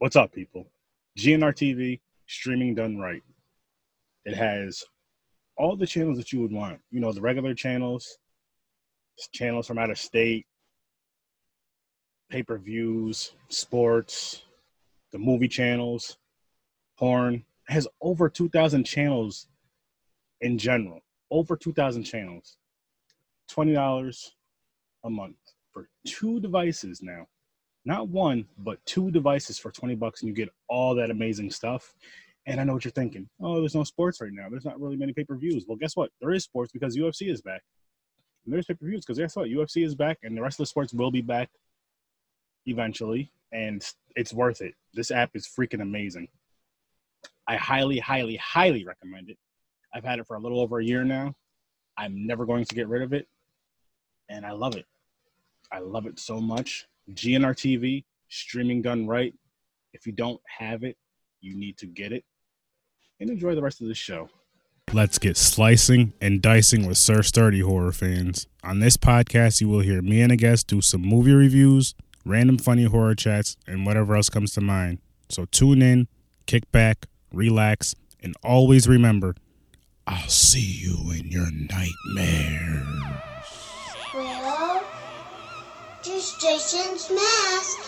What's up, people? GNR TV, streaming done right. It has all the channels that you would want. You know, the regular channels, channels from out of state, pay per views, sports, the movie channels, porn. It has over 2,000 channels in general. Over 2,000 channels. $20 a month for two devices now. Not one, but two devices for 20 bucks, and you get all that amazing stuff. And I know what you're thinking. Oh, there's no sports right now. There's not really many pay per views. Well, guess what? There is sports because UFC is back. And there's pay per views because guess what? UFC is back, and the rest of the sports will be back eventually. And it's worth it. This app is freaking amazing. I highly, highly, highly recommend it. I've had it for a little over a year now. I'm never going to get rid of it. And I love it. I love it so much. GNR TV, streaming done right. If you don't have it, you need to get it. And enjoy the rest of the show. Let's get slicing and dicing with Sir Sturdy horror fans. On this podcast, you will hear me and a guest do some movie reviews, random funny horror chats, and whatever else comes to mind. So tune in, kick back, relax, and always remember I'll see you in your nightmares. Jason's mask.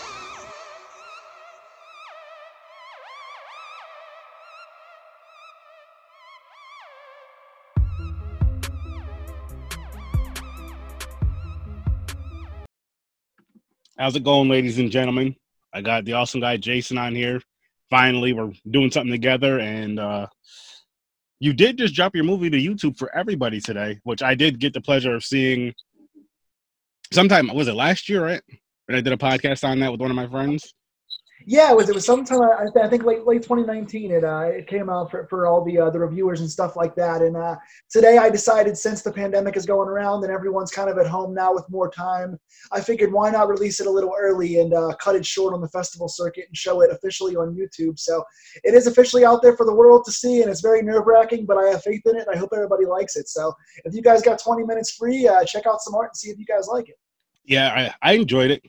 How's it going, ladies and gentlemen? I got the awesome guy Jason on here. Finally, we're doing something together, and uh, you did just drop your movie to YouTube for everybody today, which I did get the pleasure of seeing. Sometime was it last year, right? When I did a podcast on that with one of my friends. Yeah, it was. It was sometime. I, I think late late 2019. It uh, it came out for, for all the uh, the reviewers and stuff like that. And uh, today I decided since the pandemic is going around and everyone's kind of at home now with more time, I figured why not release it a little early and uh, cut it short on the festival circuit and show it officially on YouTube. So it is officially out there for the world to see, and it's very nerve wracking. But I have faith in it, and I hope everybody likes it. So if you guys got 20 minutes free, uh, check out some art and see if you guys like it. Yeah, I, I enjoyed it.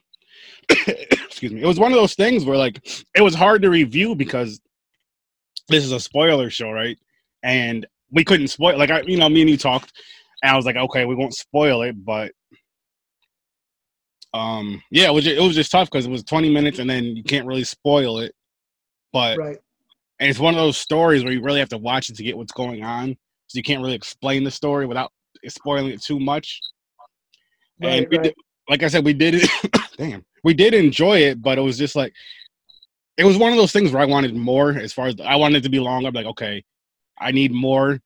excuse me. It was one of those things where like it was hard to review because this is a spoiler show, right? And we couldn't spoil like I you know, me and you talked and I was like, okay, we won't spoil it, but um yeah, it was just, it was just tough because it was 20 minutes and then you can't really spoil it. But Right. and it's one of those stories where you really have to watch it to get what's going on. So you can't really explain the story without spoiling it too much. and we right. did, like I said, we did it. damn, we did enjoy it, but it was just like it was one of those things where I wanted more. As far as I wanted it to be longer, I'm like, okay, I need more.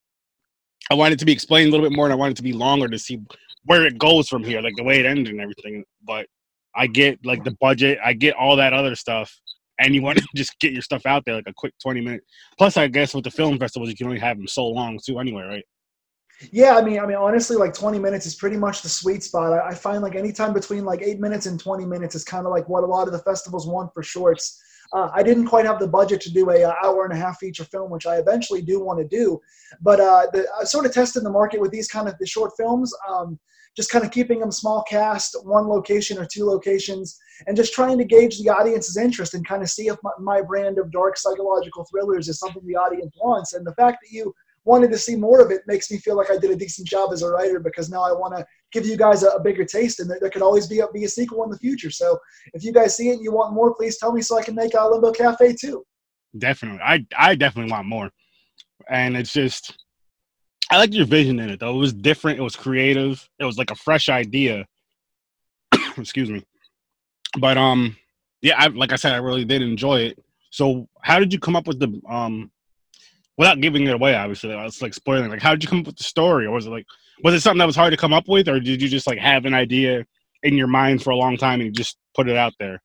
I wanted it to be explained a little bit more, and I wanted it to be longer to see where it goes from here, like the way it ended and everything. But I get like the budget, I get all that other stuff, and you want to just get your stuff out there like a quick 20 minute. Plus, I guess with the film festivals, you can only have them so long too, anyway, right? Yeah, I mean, I mean, honestly, like 20 minutes is pretty much the sweet spot. I, I find like anytime between like eight minutes and 20 minutes is kind of like what a lot of the festivals want for shorts. Uh, I didn't quite have the budget to do a, uh hour and a half feature film, which I eventually do want to do. But uh, the, I sort of tested the market with these kind of the short films, um, just kind of keeping them small cast, one location or two locations, and just trying to gauge the audience's interest and kind of see if my, my brand of dark psychological thrillers is something the audience wants. And the fact that you wanted to see more of it makes me feel like I did a decent job as a writer because now I want to give you guys a, a bigger taste and there, there could always be a, be a sequel in the future. So if you guys see it and you want more, please tell me so I can make a Limbo Cafe too. Definitely. I I definitely want more. And it's just I liked your vision in it though. It was different, it was creative, it was like a fresh idea. Excuse me. But um yeah, I like I said, I really did enjoy it. So how did you come up with the um without giving it away, obviously, it's like spoiling. Like, how did you come up with the story, or was it like, was it something that was hard to come up with, or did you just like have an idea in your mind for a long time and just put it out there?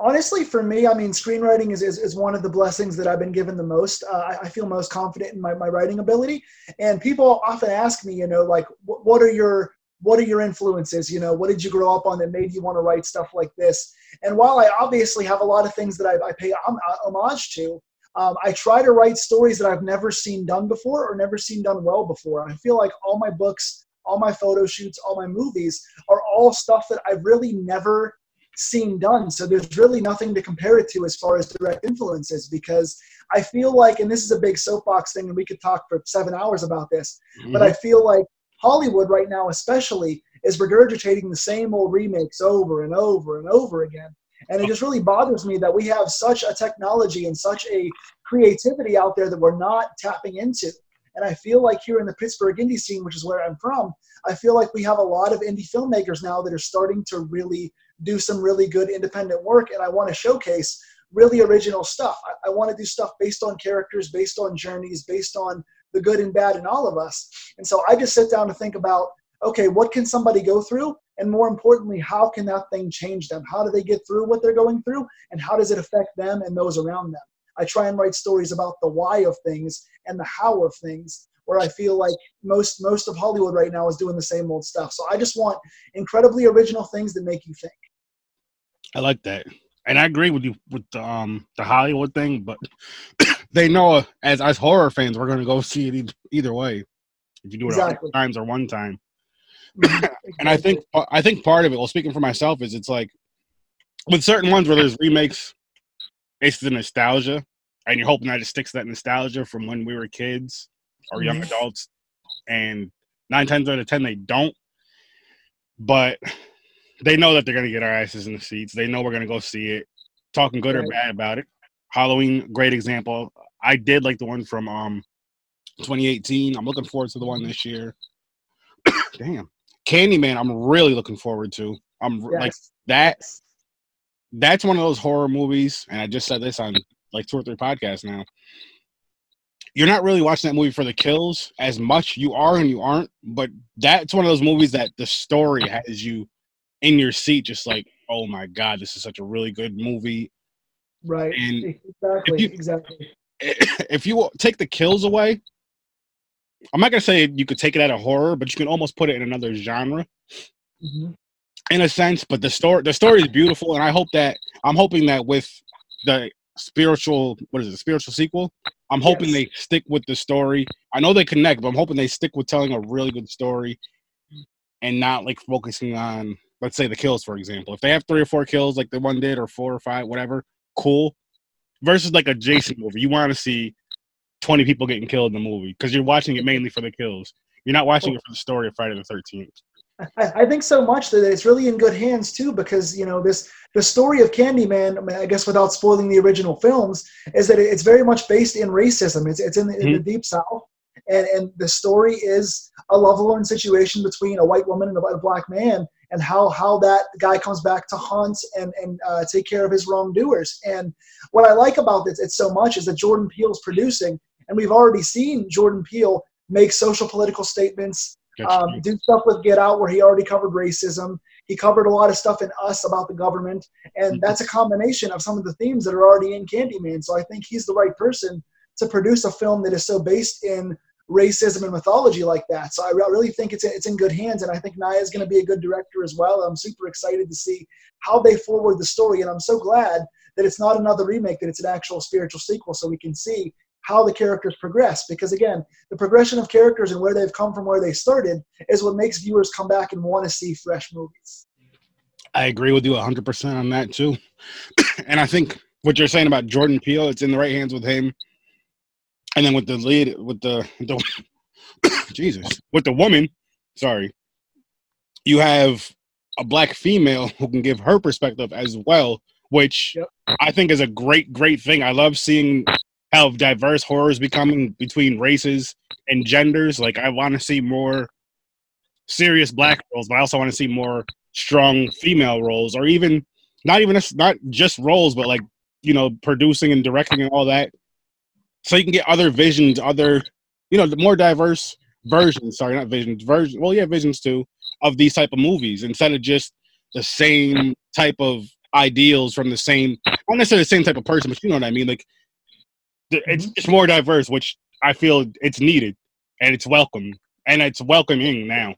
Honestly, for me, I mean, screenwriting is, is, is one of the blessings that I've been given the most. Uh, I, I feel most confident in my, my writing ability. And people often ask me, you know, like, what, are your what are your influences? You know, what did you grow up on that made you want to write stuff like this? And while I obviously have a lot of things that I, I pay hom- homage to, um, I try to write stories that I've never seen done before or never seen done well before. I feel like all my books, all my photo shoots, all my movies are all stuff that I've really never seen done. So there's really nothing to compare it to as far as direct influences because I feel like, and this is a big soapbox thing, and we could talk for seven hours about this, mm-hmm. but I feel like Hollywood right now, especially, is regurgitating the same old remakes over and over and over again. And it just really bothers me that we have such a technology and such a creativity out there that we're not tapping into. And I feel like here in the Pittsburgh indie scene, which is where I'm from, I feel like we have a lot of indie filmmakers now that are starting to really do some really good independent work. And I want to showcase really original stuff. I, I want to do stuff based on characters, based on journeys, based on the good and bad in all of us. And so I just sit down to think about okay, what can somebody go through? And more importantly, how can that thing change them? How do they get through what they're going through? And how does it affect them and those around them? I try and write stories about the why of things and the how of things, where I feel like most most of Hollywood right now is doing the same old stuff. So I just want incredibly original things that make you think. I like that. And I agree with you with the, um, the Hollywood thing, but they know as as horror fans, we're going to go see it either way. If you do it exactly. times or one time, and I think I think part of it, well, speaking for myself, is it's like with certain ones where there's remakes, it's the nostalgia, and you're hoping that it sticks to that nostalgia from when we were kids or young adults, and nine times out of ten they don't. But they know that they're gonna get our asses in the seats. They know we're gonna go see it, talking good right. or bad about it. Halloween, great example. I did like the one from um 2018. I'm looking forward to the one this year. Damn. Candyman, I'm really looking forward to. I'm yes. like that. That's one of those horror movies, and I just said this on like two or three podcasts now. You're not really watching that movie for the kills as much. You are and you aren't, but that's one of those movies that the story has you in your seat, just like, oh my god, this is such a really good movie. Right. And exactly. If you, exactly. If you take the kills away, I'm not gonna say you could take it out of horror, but you can almost put it in another genre. Mm-hmm. In a sense, but the story the story is beautiful, and I hope that I'm hoping that with the spiritual what is it spiritual sequel i'm hoping yes. they stick with the story i know they connect but i'm hoping they stick with telling a really good story and not like focusing on let's say the kills for example if they have three or four kills like the one did or four or five whatever cool versus like a jason movie you want to see 20 people getting killed in the movie because you're watching it mainly for the kills. You're not watching it for the story of Friday the 13th. I, I think so much that it's really in good hands too, because you know this the story of Candyman. I, mean, I guess without spoiling the original films, is that it's very much based in racism. It's it's in the, mm-hmm. in the mm-hmm. deep south, and and the story is a lovelorn situation between a white woman and a, a black man, and how how that guy comes back to hunt and and uh, take care of his wrongdoers. And what I like about this, it's so much, is that Jordan Peele's producing, and we've already seen Jordan Peele make social political statements, um, do stuff with Get Out where he already covered racism. He covered a lot of stuff in Us about the government, and mm-hmm. that's a combination of some of the themes that are already in Candyman. So I think he's the right person to produce a film that is so based in racism and mythology like that. So I really think it's it's in good hands, and I think Nia is going to be a good director as well. I'm super excited to see how they forward the story, and I'm so glad that it's not another remake; that it's an actual spiritual sequel, so we can see how the characters progress. Because again, the progression of characters and where they've come from where they started is what makes viewers come back and want to see fresh movies. I agree with you 100% on that too. and I think what you're saying about Jordan Peele, it's in the right hands with him. And then with the lead, with the, the Jesus, with the woman, sorry, you have a black female who can give her perspective as well, which yep. I think is a great, great thing. I love seeing how diverse horror is becoming between races and genders. Like I want to see more serious black roles, but I also want to see more strong female roles, or even not even not just roles, but like you know producing and directing and all that. So you can get other visions, other you know the more diverse versions. Sorry, not visions, version. Well, yeah, visions too of these type of movies instead of just the same type of ideals from the same, I'm not necessarily the same type of person, but you know what I mean. Like it's mm-hmm. just more diverse, which I feel it's needed and it's welcome and it's welcoming now.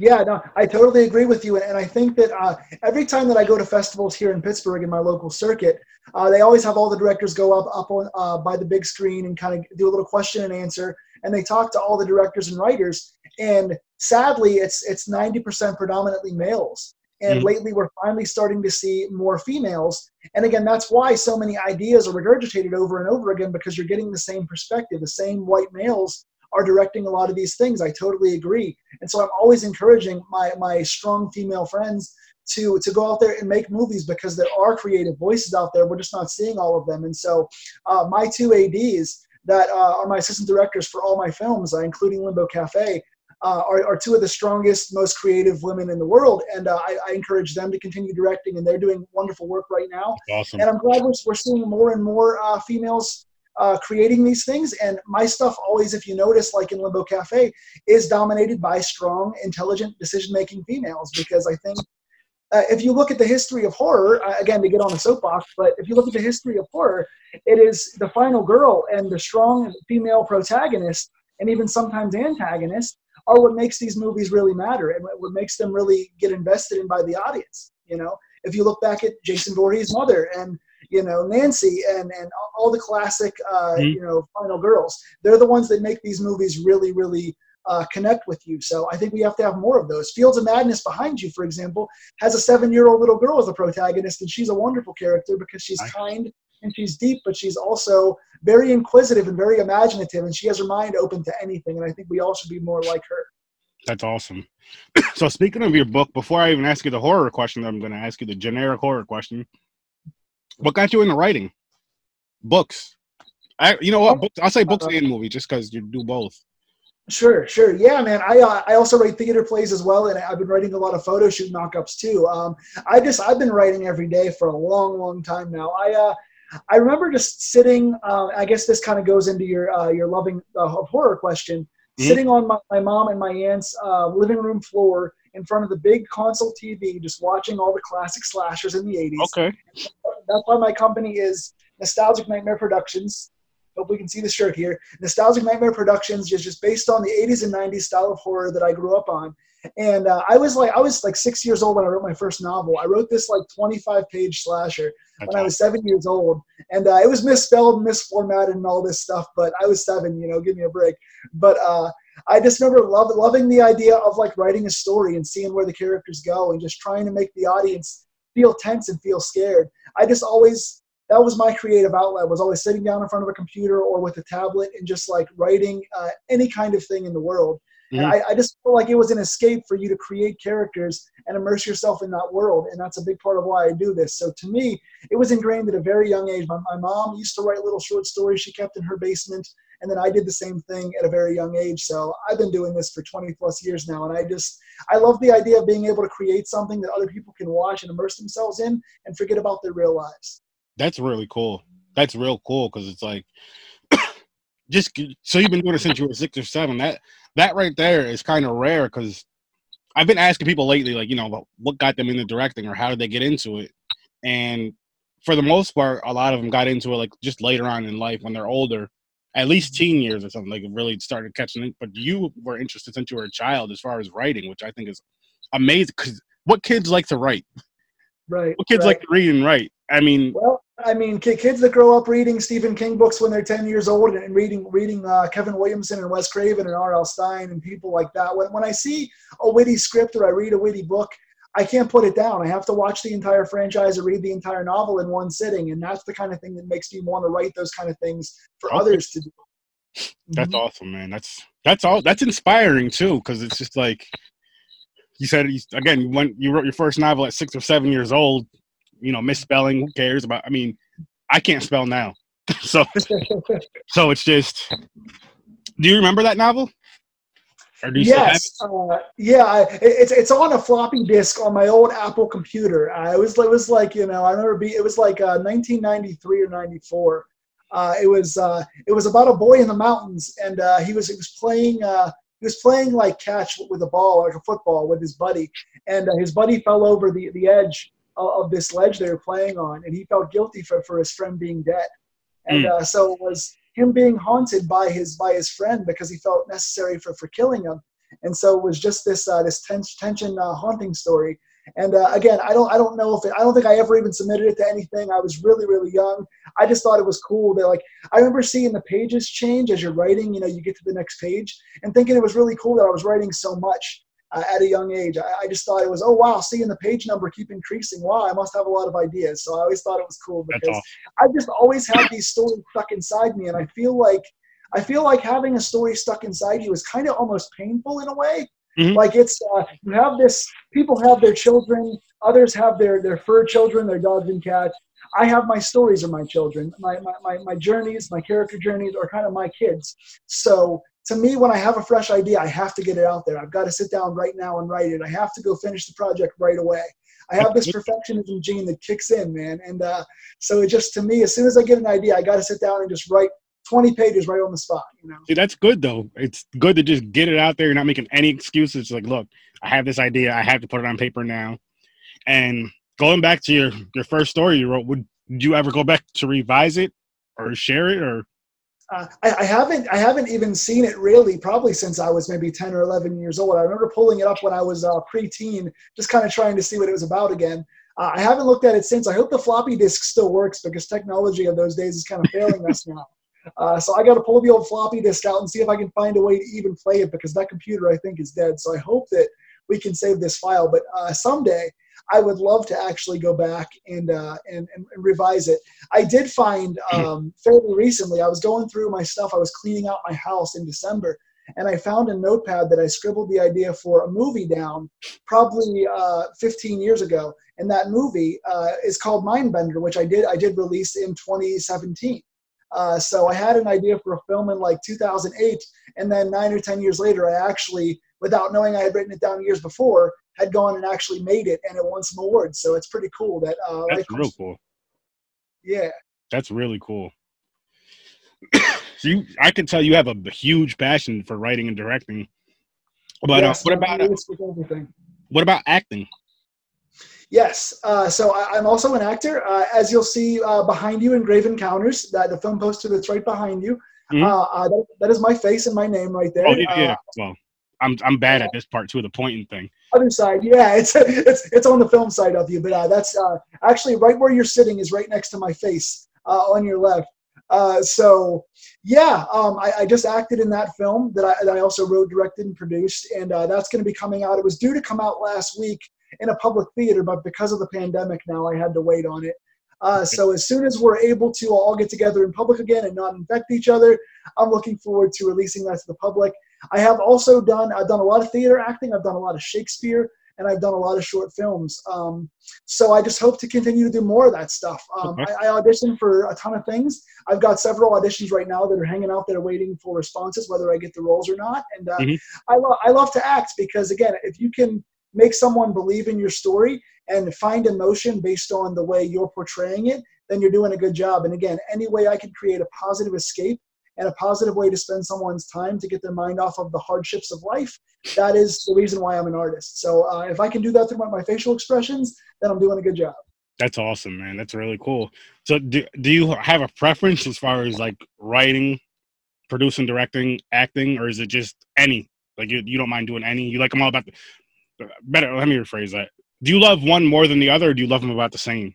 Yeah, no, I totally agree with you, and I think that uh, every time that I go to festivals here in Pittsburgh in my local circuit, uh, they always have all the directors go up up on, uh, by the big screen and kind of do a little question and answer, and they talk to all the directors and writers. And sadly, it's it's ninety percent predominantly males, And Mhm. lately, we're finally starting to see more females. And again, that's why so many ideas are regurgitated over and over again because you're getting the same perspective. The same white males are directing a lot of these things. I totally agree. And so I'm always encouraging my, my strong female friends to, to go out there and make movies because there are creative voices out there. We're just not seeing all of them. And so uh, my two ADs that uh, are my assistant directors for all my films, uh, including Limbo Cafe, uh, are, are two of the strongest, most creative women in the world. And uh, I, I encourage them to continue directing, and they're doing wonderful work right now. Awesome. And I'm glad we're, we're seeing more and more uh, females uh, creating these things. And my stuff always, if you notice, like in Limbo Cafe, is dominated by strong, intelligent, decision making females because I think. Uh, if you look at the history of horror, uh, again to get on the soapbox, but if you look at the history of horror, it is the final girl and the strong female protagonist, and even sometimes antagonist, are what makes these movies really matter and what makes them really get invested in by the audience. You know, if you look back at Jason Voorhees' mother and you know Nancy and and all the classic uh, Mhm. you know final girls, they're the ones that make these movies really really uh, connect with you. So I think we have to have more of those. Fields of Madness behind you, for example, has a seven-year-old little girl as a protagonist, and she's a wonderful character because she's Nice. kind and she's deep, but she's also very inquisitive and very imaginative, and she has her mind open to anything. And I think we all should be more like her. That's awesome. so speaking of your book, before I even ask you the horror question, I'm going to ask you the generic horror question. What got you into writing? Books. I, you know what? Books, I'll say books and movies, just because you do both. Sure, sure. Yeah, man. I uh, I also write theater plays as well, and I've been writing a lot of photo shoot knockups too. Um, I just I've been writing every day for a long, long time now. I uh, I remember just sitting. Uh, I guess this kind of goes into your uh, your loving uh, horror question. Mhm. Sitting on my, my mom and my aunt's uh, living room floor in front of the big console TV, just watching all the classic slashers in the '80s. Okay. That's why my company is Nostalgic Nightmare Productions. Hope we can see the shirt here. Nostalgic Nightmare Productions is just based on the 80s and 90s style of horror that I grew up on. And uh, I was like, I was like six years old when I wrote my first novel. I wrote this like 25 page slasher That's when I was seven years old, and uh, it was misspelled, misformatted, and all this stuff. But I was seven, you know, give me a break. But uh, I just remember love, loving the idea of like writing a story and seeing where the characters go, and just trying to make the audience feel tense and feel scared. I just always that was my creative outlet. Was always sitting down in front of a computer or with a tablet and just like writing uh, any kind of thing in the world. Mhm. I, I just feel like it was an escape for you to create characters and immerse yourself in that world. And that's a big part of why I do this. So to me, it was ingrained at a very young age. My, my mom used to write little short stories she kept in her basement. And then I did the same thing at a very young age. So I've been doing this for 20 plus years now. And I just, I love the idea of being able to create something that other people can watch and immerse themselves in and forget about their real lives. That's really cool. That's real cool because it's like, just so you've been doing it since you were six or seven. That that right there is kind of rare because I've been asking people lately, like you know, what got them into directing or how did they get into it, and for the most part, a lot of them got into it like just later on in life when they're older, at least mm-hmm. teen years or something. Like really started catching it. But you were interested since you were a child as far as writing, which I think is amazing. Because what kids like to write? Right. What kids right. like to read and write? I mean, Well, I mean, kids that grow up reading Stephen King books when they're 10 years old and reading reading uh, Kevin Williamson and Wes Craven and R.L. Stine and people like that. When, when I see a witty script or I read a witty book, I can't put it down. I have to watch the entire franchise or read the entire novel in one sitting. And that's the kind of thing that makes me want to write those kind of things for Okay. others to do. That's Mhm. awesome, man. That's that's all. That's inspiring too, because it's just like you said. You, again, when you wrote your first novel at six or seven years old, you know, misspelling. Who cares about? I mean, I can't spell now, so so it's just. Do you remember that novel? Or do you still have it? yes, uh, yeah. I, it's it's on a floppy disk on my old Apple computer. It was it was like you know I remember be, it was like uh, 1993 or 94. Uh, it was uh, it was about a boy in the mountains, and uh, he was he was playing uh, he was playing like catch with a ball like a football with his buddy, and uh, his buddy fell over the the edge of, this ledge they were playing on, and he felt guilty for for his friend being dead, and uh, so it was him being haunted by his by his friend because he felt necessary for for killing him, and so it was just this uh, this tense tension uh, haunting story. And uh, again, I don't I don't know if it, I don't think I ever even submitted it to anything. I was really really young. I just thought it was cool. That like I remember seeing the pages change as you're writing. You know, you get to the next page and thinking it was really cool that I was writing so much. Uh, at a young age. I, I, just thought it was, oh wow, seeing the page number keep increasing. Wow, I must have a lot of ideas. So I always thought it was cool because. I just always had these stories stuck inside me, and I feel like I feel like having a story stuck inside you is kind of almost painful in a way. Mm-hmm. Like it's uh, you have this. People have their children. Others have their their fur children, their dogs and cats. I have my stories of my children. My, my, my, my journeys, my character journeys are kind of my kids. So to me, when I have a fresh idea, I have to get it out there. I've got to sit down right now and write it. I have to go finish the project right away. I have this perfectionism gene that kicks in, man. And uh, so it just, to me, as soon as I get an idea, I got to sit down and just write 20 pages right on the spot. You know? See, that's good though. It's good to just get it out there. You're not making any excuses. Like, look, I have this idea. I have to put it on paper now. And going back to your your first story you wrote, would you ever go back to revise it or share it or? I, haven't. I haven't even seen it really, probably since I was maybe ten or eleven years old. I remember pulling it up when I was uh, preteen, just kind of trying to see what it was about again. Uh, I haven't looked at it since. I hope the floppy disk still works because technology of those days is kind of failing us now. Uh, so I got to pull the old floppy disk out and see if I can find a way to even play it because that computer I think is dead. So I hope that we can save this file. But uh, someday I would love to actually go back and, uh, and, and, revise it. I did find um, fairly recently, I was going through my stuff, I was cleaning out my house in December, and I found a notepad that I scribbled the idea for a movie down probably uh, 15 years ago. And that movie uh, is called Mindbender, which I did I did release in 2017. Uh, so I had an idea for a film in like 2008, and then nine or ten years later, I actually, without knowing I had written it down years before, had gone and actually made it, and it won some awards. So it's pretty cool. That uh, that's real cool. Yeah, that's really cool. so you, I can tell you have a huge passion for writing and directing. But uh, yes, uh, what about uh, what about acting? Yes. Uh, so I, am also an actor. Uh, as you'll see uh, behind you in Grave Encounters, that the film poster that's right behind you. Mm-hmm. Uh, uh, that, that is my face and my name right there. Oh yeah. yeah. Well, I'm I'm bad at this part too, the pointing thing. Other side, yeah, it's it's it's on the film side of you, but uh, that's uh, actually right where you're sitting is right next to my face uh, on your left. so yeah, um, I, I, just acted in that film that I, that I also wrote, directed, and produced, and that's going to be coming out. It was due to come out last week in a public theater, but because of the pandemic now, I had to wait on it. Uh, so as soon as we're able to all get together in public again and not infect each other, I'm looking forward to releasing that to the public. I have also done I've done a lot of theater acting. I've done a lot of Shakespeare, and I've done a lot of short films. Um, so I just hope to continue to do more of that stuff. Um, okay. I, I auditioned for a ton of things. I've got several auditions right now that are hanging out there waiting for responses, whether I get the roles or not. And uh, mm-hmm. I, lo- I love to act because again, if you can make someone believe in your story and find emotion based on the way you're portraying it, then you're doing a good job. And again, any way I can create a positive escape and a positive way to spend someone's time to get their mind off of the hardships of life, that is the reason why I'm an artist. So uh, if I can do that through my, my facial expressions, then I'm doing a good job. That's awesome, man. That's really cool. So, do, do you have a preference as far as like writing, producing, directing, acting, or is it just any? Like you, you don't mind doing any? You like them all about the, better. Let me rephrase that. Do you love one more than the other, or do you love them about the same?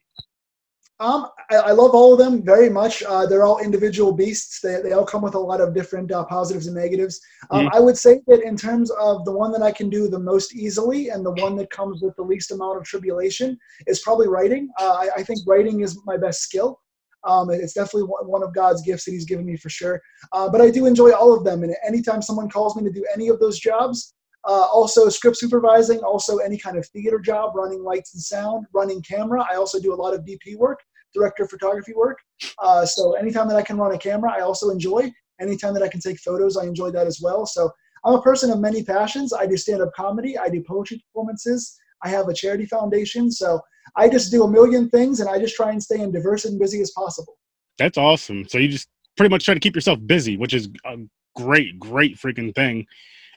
Um, I, I love all of them very much. Uh, they're all individual beasts. They, they all come with a lot of different uh, positives and negatives. Um, mm-hmm. I would say that in terms of the one that I can do the most easily and the one that comes with the least amount of tribulation is probably writing. Uh, I, I, think writing is my best skill. Um, it's definitely one of God's gifts that He's given me for sure. Uh, but I do enjoy all of them. And anytime someone calls me to do any of those jobs, uh, also script supervising, also any kind of theater job, running lights and sound, running camera. I also do a lot of DP work, director of photography work. Uh, so anytime that I can run a camera, I also enjoy. Anytime that I can take photos, I enjoy that as well. So I'm a person of many passions. I do stand-up comedy. I do poetry performances. I have a charity foundation. So I just do a million things, and I just try and stay as diverse and busy as possible. That's awesome. So you just pretty much try to keep yourself busy, which is a great, great freaking thing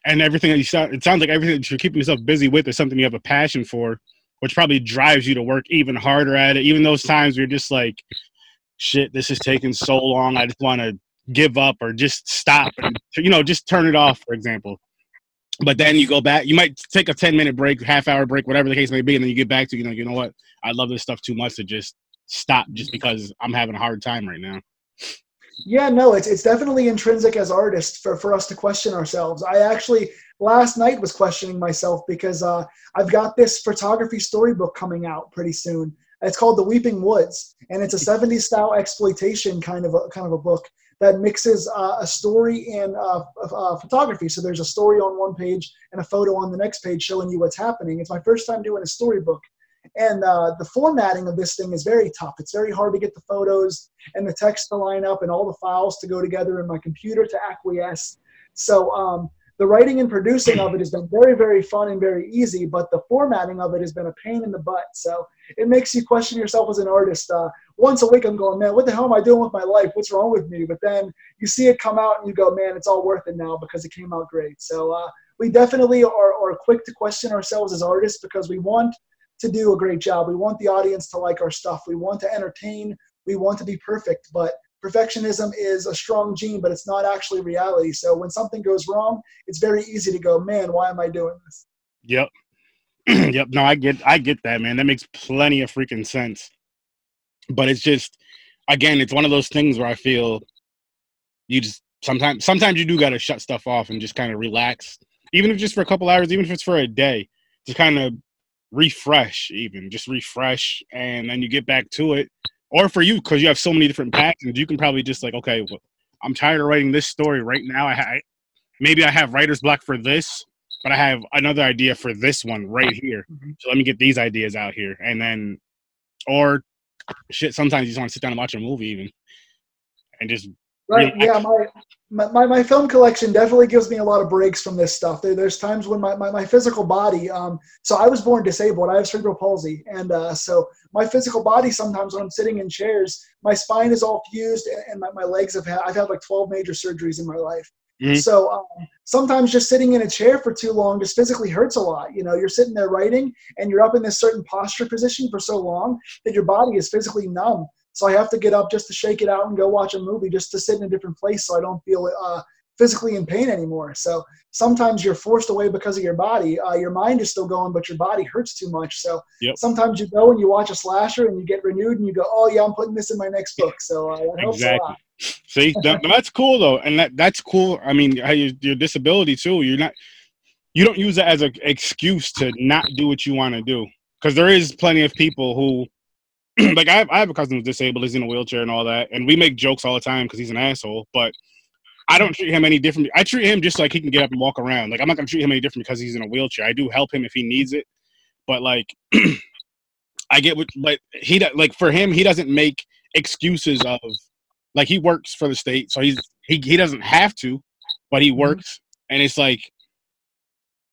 and everything that you sound it sounds like everything that you're keeping yourself busy with is something you have a passion for which probably drives you to work even harder at it. Even those times where you're just like shit this is taking so long. I just want to give up or just stop and you know just turn it off for example. But then you go back you might take a 10 minute break half hour break whatever the case may be and then you get back to you know you know what? I love this stuff too much to just stop just because i'm having a hard time right now yeah, no, it's it's definitely intrinsic as artists for, for us to question ourselves. I actually last night was questioning myself because uh, I've got this photography storybook coming out pretty soon. It's called The Weeping Woods, and it's a 70s style exploitation kind of a, kind of a book that mixes uh, a story and uh, uh, photography. So there's a story on one page and a photo on the next page showing you what's happening. It's my first time doing a storybook. And uh, the formatting of this thing is very tough. It's very hard to get the photos and the text to line up and all the files to go together in my computer to acquiesce. So um, the writing and producing of it has been very, very fun and very easy, but the formatting of it has been a pain in the butt. So it makes you question yourself as an artist. Uh, once a week, I'm going, man, what the hell am I doing with my life? What's wrong with me? But then you see it come out and you go, man, it's all worth it now because it came out great. So uh, we definitely are, are quick to question ourselves as artists because we want to do a great job. We want the audience to like our stuff. We want to entertain. We want to be perfect. But perfectionism is a strong gene, but it's not actually reality. So when something goes wrong, it's very easy to go, man, why am I doing this? Yep. yep. No, I get I get that, man. That makes plenty of freaking sense. But it's just again, it's one of those things where I feel you just sometimes sometimes you do gotta shut stuff off and just kind of relax. Even if just for a couple hours, even if it's for a day, just kind of refresh, even just refresh, and then you get back to it. Or for you because you have so many different passions you can probably just like okay well, i'm tired of writing this story right now. I ha- maybe i have writer's block for this but i have another idea for this one right here. Mm-hmm. so let me get these ideas out here. And then or shit sometimes you just want to sit down and watch a movie even and just Right. Yeah. My, my, my film collection definitely gives me a lot of breaks from this stuff. There, there's times when my, my, my physical body, um, so I was born disabled. I have cerebral palsy. And uh, so my physical body, sometimes when I'm sitting in chairs, my spine is all fused and, my, my legs have had, I've had like 12 major surgeries in my life. Mhm. So um, sometimes just sitting in a chair for too long just physically hurts a lot. You know, you're sitting there writing and you're up in this certain posture position for so long that your body is physically numb. So I have to get up just to shake it out and go watch a movie just to sit in a different place so I don't feel uh, physically in pain anymore. So sometimes you're forced away because of your body. Uh, your mind is still going, but your body hurts too much. So Yep. sometimes you go and you watch a slasher and you get renewed and you go, oh yeah, I'm putting this in my next book. So uh, that helps a Exactly. lot. See, that, that's cool though, and that that's cool. I mean, your, your disability too. You're not, you don't use it as an excuse to not do what you want to do, because there is plenty of people who, like I have, I have a cousin who's disabled, he's in a wheelchair and all that, and we make jokes all the time because he's an asshole. But I don't treat him any different. I treat him just like he can get up and walk around. Like I'm not gonna treat him any different because he's in a wheelchair. I do help him if he needs it, but like. I get what, but he like for him, he doesn't make excuses of like he works for the state, so he's he he doesn't have to, but he mm-hmm. works, and it's like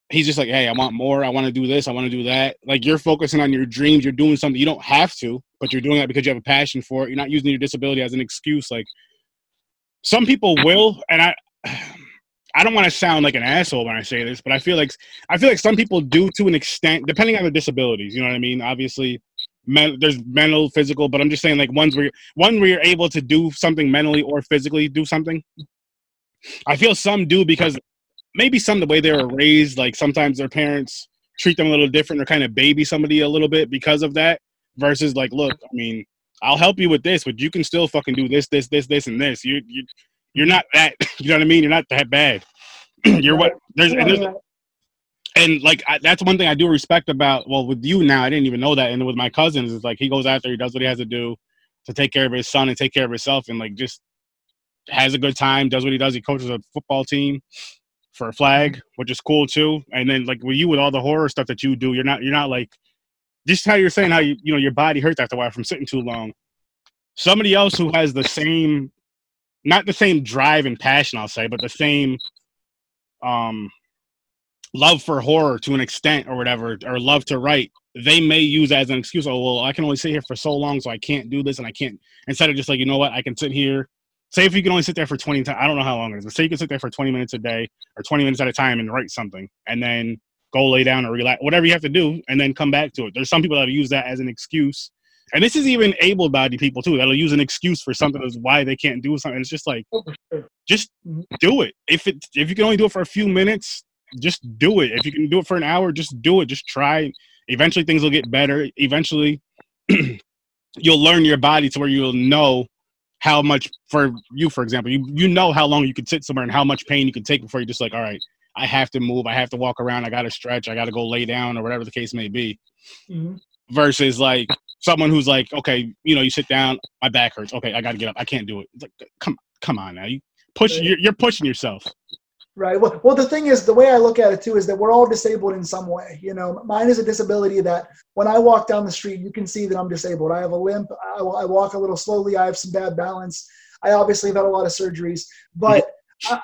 he's just like, hey, I want more, I want to do this, I want to do that. Like you're focusing on your dreams, you're doing something you don't have to, but you're doing that because you have a passion for it. You're not using your disability as an excuse. Like some people will, and I. I don't want to sound like an asshole when I say this, but I feel like I feel like some people do to an extent, depending on their disabilities. You know what I mean? Obviously, men, there's mental, physical, but I'm just saying like ones where one where you're able to do something mentally or physically do something. I feel some do because maybe some the way they were raised, like sometimes their parents treat them a little different or kind of baby somebody a little bit because of that. Versus like, look, I mean, I'll help you with this, but you can still fucking do this, this, this, this, and this. You you you're not that. You know what I mean? You're not that bad. you're what there's and there's and like I, that's one thing I do respect about well with you now I didn't even know that and with my cousins it's like he goes out there he does what he has to do to take care of his son and take care of himself and like just has a good time does what he does he coaches a football team for a flag which is cool too and then like with you with all the horror stuff that you do you're not you're not like just how you're saying how you you know your body hurts after a while from sitting too long somebody else who has the same not the same drive and passion I'll say but the same um love for horror to an extent or whatever, or love to write, they may use as an excuse, oh, well, I can only sit here for so long, so I can't do this and I can't, instead of just like, you know what, I can sit here. Say if you can only sit there for 20 times, I don't know how long it is, but say you can sit there for 20 minutes a day or 20 minutes at a time and write something and then go lay down or relax, whatever you have to do, and then come back to it. There's some people that use that as an excuse. And this is even able bodied people too that'll use an excuse for something as why they can't do something. It's just like, oh, just mm-hmm. do it. If it if you can only do it for a few minutes, just do it. If you can do it for an hour, just do it. Just try. Eventually, things will get better. Eventually, you'll learn your body to where you'll know how much for you, for example, you you know how long you can sit somewhere and how much pain you can take before you're just like, all right, I have to move, I have to walk around, I got to stretch, I got to go lay down, or whatever the case may be. Mhm. Versus like someone who's like, okay, you know, you sit down, my back hurts. Okay, I got to get up. I can't do it. Like, come, come on now, you push, you're, you're pushing yourself. Right. Well, well, the thing is, the way I look at it too is that we're all disabled in some way. You know, mine is a disability that when I walk down the street, you can see that I'm disabled. I have a limp. I, I walk a little slowly. I have some bad balance. I obviously have had a lot of surgeries, but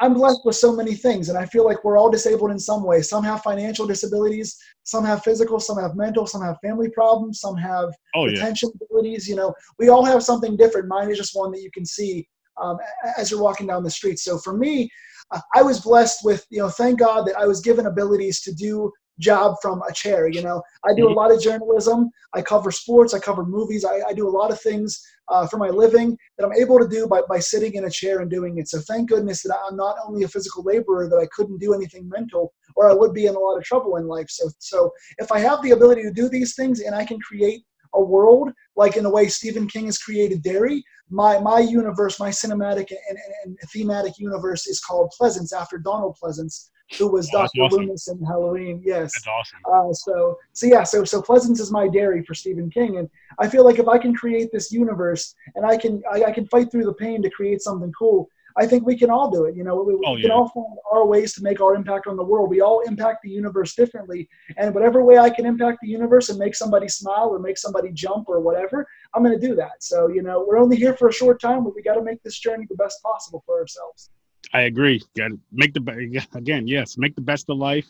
I'm blessed with so many things, and I feel like we're all disabled in some way. Some have financial disabilities, some have physical, some have mental, some have family problems, some have Oh yeah, attention abilities. You know, we all have something different. Mine is just one that you can see um, as you're walking down the street. So for me, uh, I was blessed with, you know, thank God that I was given abilities to do job from a chair. You know, I do a lot of journalism. I cover sports. I cover movies. I, I do a lot of things uh, for my living that I'm able to do by, by sitting in a chair and doing it. So thank goodness that I'm not only a physical laborer, that I couldn't do anything mental or I would be in a lot of trouble in life. So, so if I have the ability to do these things and I can create a world like in the way Stephen King has created Derry. My my universe, my cinematic and, and, and thematic universe is called Pleasance after Donald Pleasence, who was Oh, Dr. awesome. Loomis in Halloween. Yes. that's awesome. Uh, so so yeah, so so Pleasance is my Derry for Stephen King, and I feel like if I can create this universe and I can I, I can fight through the pain to create something cool, I think we can all do it. You know, we, we Oh, can all find our ways to make our impact on the world. We all impact the universe differently, and whatever way I can impact the universe and make somebody smile or make somebody jump or whatever, I'm going to do that. So you know, we're only here for a short time, but we got to make this journey the best possible for ourselves. I agree. Got make the again, yes, make the best of life,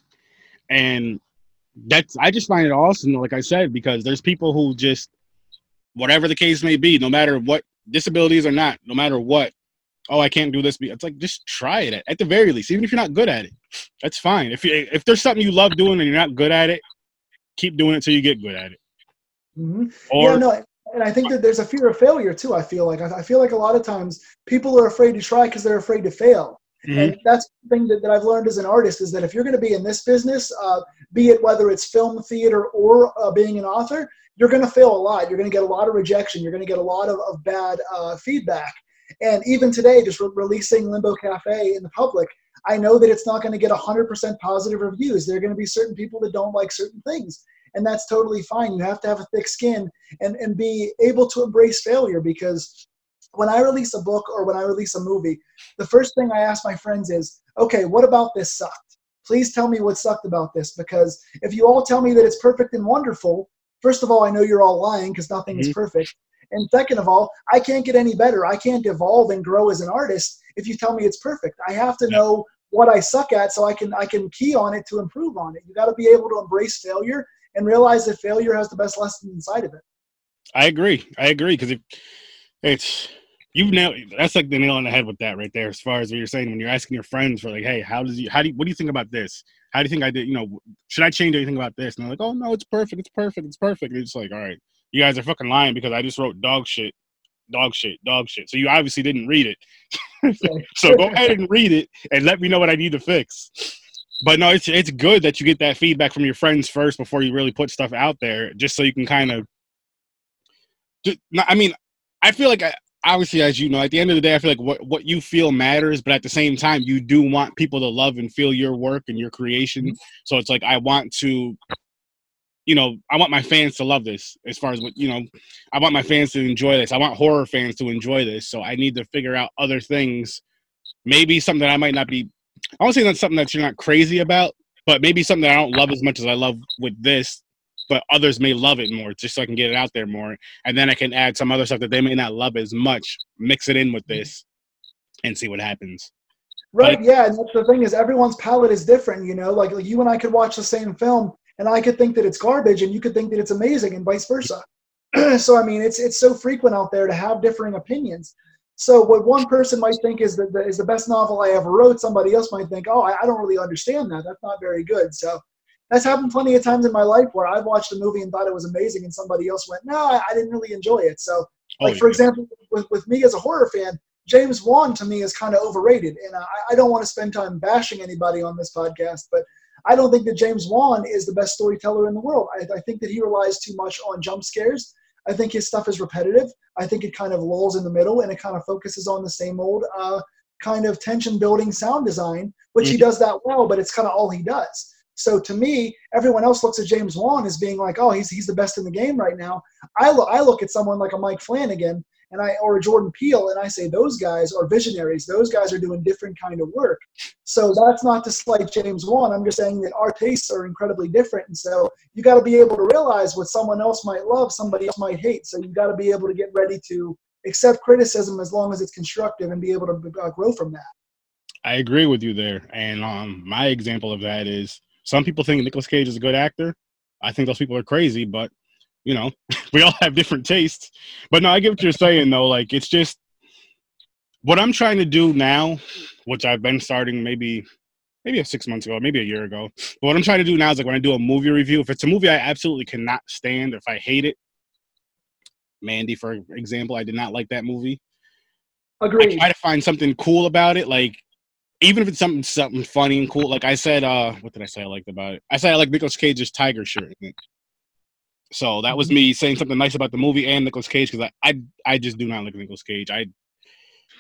and that's. I just find it awesome, like I said, because there's people who just, whatever the case may be, no matter what disabilities or not, no matter what. Oh, I can't do this. It's like just try it at, at the very least, even if you're not good at it. That's fine. If you if there's something you love doing and you're not good at it, keep doing it till you get good at it. hmm Or yeah, no, and I think that there's a fear of failure too. I feel like I, feel like a lot of times people are afraid to try because they're afraid to fail. Mhm. And that's the thing that, that I've learned as an artist is that if you're going to be in this business, uh, be it whether it's film, theater, or uh, being an author, you're going to fail a lot. You're going to get a lot of rejection. You're going to get a lot of, of bad uh, feedback. And even today, just re- releasing Limbo Cafe in the public, I know that it's not going to get 100% positive reviews. There are going to be certain people that don't like certain things. And that's totally fine. You have to have a thick skin and, and be able to embrace failure because when I release a book or when I release a movie, the first thing I ask my friends is, okay, what about this sucked? Please tell me what sucked about this because if you all tell me that it's perfect and wonderful, first of all, I know you're all lying because nothing is mm-hmm. perfect. And second of all, I can't get any better. I can't evolve and grow as an artist if you tell me it's perfect. I have to know what I suck at so I can I can key on it to improve on it. You got to be able to embrace failure and realize that failure has the best lesson inside of it. I agree. I agree because it, it's you've nailed. That's like the nail on the head with that right there. As far as what you're saying, when you're asking your friends for like, hey, how does you, how do you, what do you think about this? How do you think I did? You know, should I change anything about this? And they're like, oh no, it's perfect. It's perfect. It's perfect. And it's like, all right, you guys are fucking lying because I just wrote dog shit, dog shit, dog shit. So you obviously didn't read it. so go ahead and read it and let me know what I need to fix. But no, it's it's good that you get that feedback from your friends first before you really put stuff out there, just so you can kind of. Just, I mean, I feel like I, obviously, as you know, at the end of the day, I feel like what what you feel matters, but at the same time, you do want people to love and feel your work and your creation. Mm-hmm. So it's like I want to, you know, I want my fans to love this. As far as what you know, I want my fans to enjoy this. I want horror fans to enjoy this. So I need to figure out other things. Maybe something that I might not be. I won't say that's something that you're not crazy about, but maybe something that I don't love as much as I love with this. But others may love it more, just so I can get it out there more, and then I can add some other stuff that they may not love as much, mix it in with this, and see what happens. Right. But- yeah. And that's the thing is everyone's palate is different. You know, like, like you and I could watch the same film, and I could think that it's garbage, and you could think that it's amazing, and vice versa. so I mean, it's it's so frequent out there to have differing opinions. So what one person might think is the, the is the best novel I ever wrote, somebody else might think, oh, I, I don't really understand that. That's not very good. So that's happened plenty of times in my life where I've watched a movie and thought it was amazing, and somebody else went, no, I, I didn't really enjoy it. So oh, like Oh, for yeah. example, with, with me as a horror fan, James Wan to me is kind of overrated, and I, I don't want to spend time bashing anybody on this podcast, but I don't think that James Wan is the best storyteller in the world. I, I think that he relies too much on jump scares. I think his stuff is repetitive. I think it kind of lulls in the middle and it kind of focuses on the same old uh, kind of tension building sound design, which he Mhm. does that well, but it's kind of all he does. So to me, everyone else looks at James Wan as being like, oh, he's he's the best in the game right now. I look I look at someone like a Mike Flanagan and I or Jordan Peele and I say those guys are visionaries. Those guys are doing different kind of work. So that's not to slight James Wan. I'm just saying that our tastes are incredibly different, and so you got to be able to realize what someone else might love, somebody else might hate. So you got to be able to get ready to accept criticism as long as it's constructive and be able to uh, grow from that. I agree with you there. And um, my example of that is some people think Nicolas Cage is a good actor. I think those people are crazy, but you know, we all have different tastes. But no, I get what you're saying though. Like it's just what I'm trying to do now, which I've been starting maybe maybe six months ago, maybe a year ago. But what I'm trying to do now is like when I do a movie review, if it's a movie I absolutely cannot stand, or if I hate it, Mandy, for example, I did not like that movie. I Agreed. try to find something cool about it, like even if it's something something funny and cool. Like I said, uh, what did I say I liked about it? I said I like Nicolas Cage's tiger shirt. So that was me saying something nice about the movie and Nicolas Cage because I, I I just do not like Nicolas Cage. I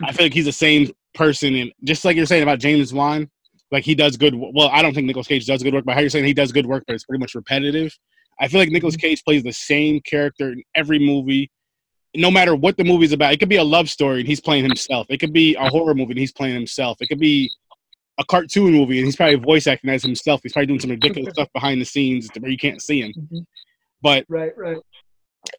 I feel like he's the same person, and just like you're saying about James Wan, like he does good. Well, I don't think Nicolas Cage does good work, but how you're saying he does good work, but it's pretty much repetitive. I feel like Nicolas Cage plays the same character in every movie, no matter what the movie's about. It could be a love story and he's playing himself. It could be a horror movie and he's playing himself. It could be a cartoon movie and he's probably voice acting as himself. He's probably doing some ridiculous stuff behind the scenes where you can't see him. Mhm. But Right, right.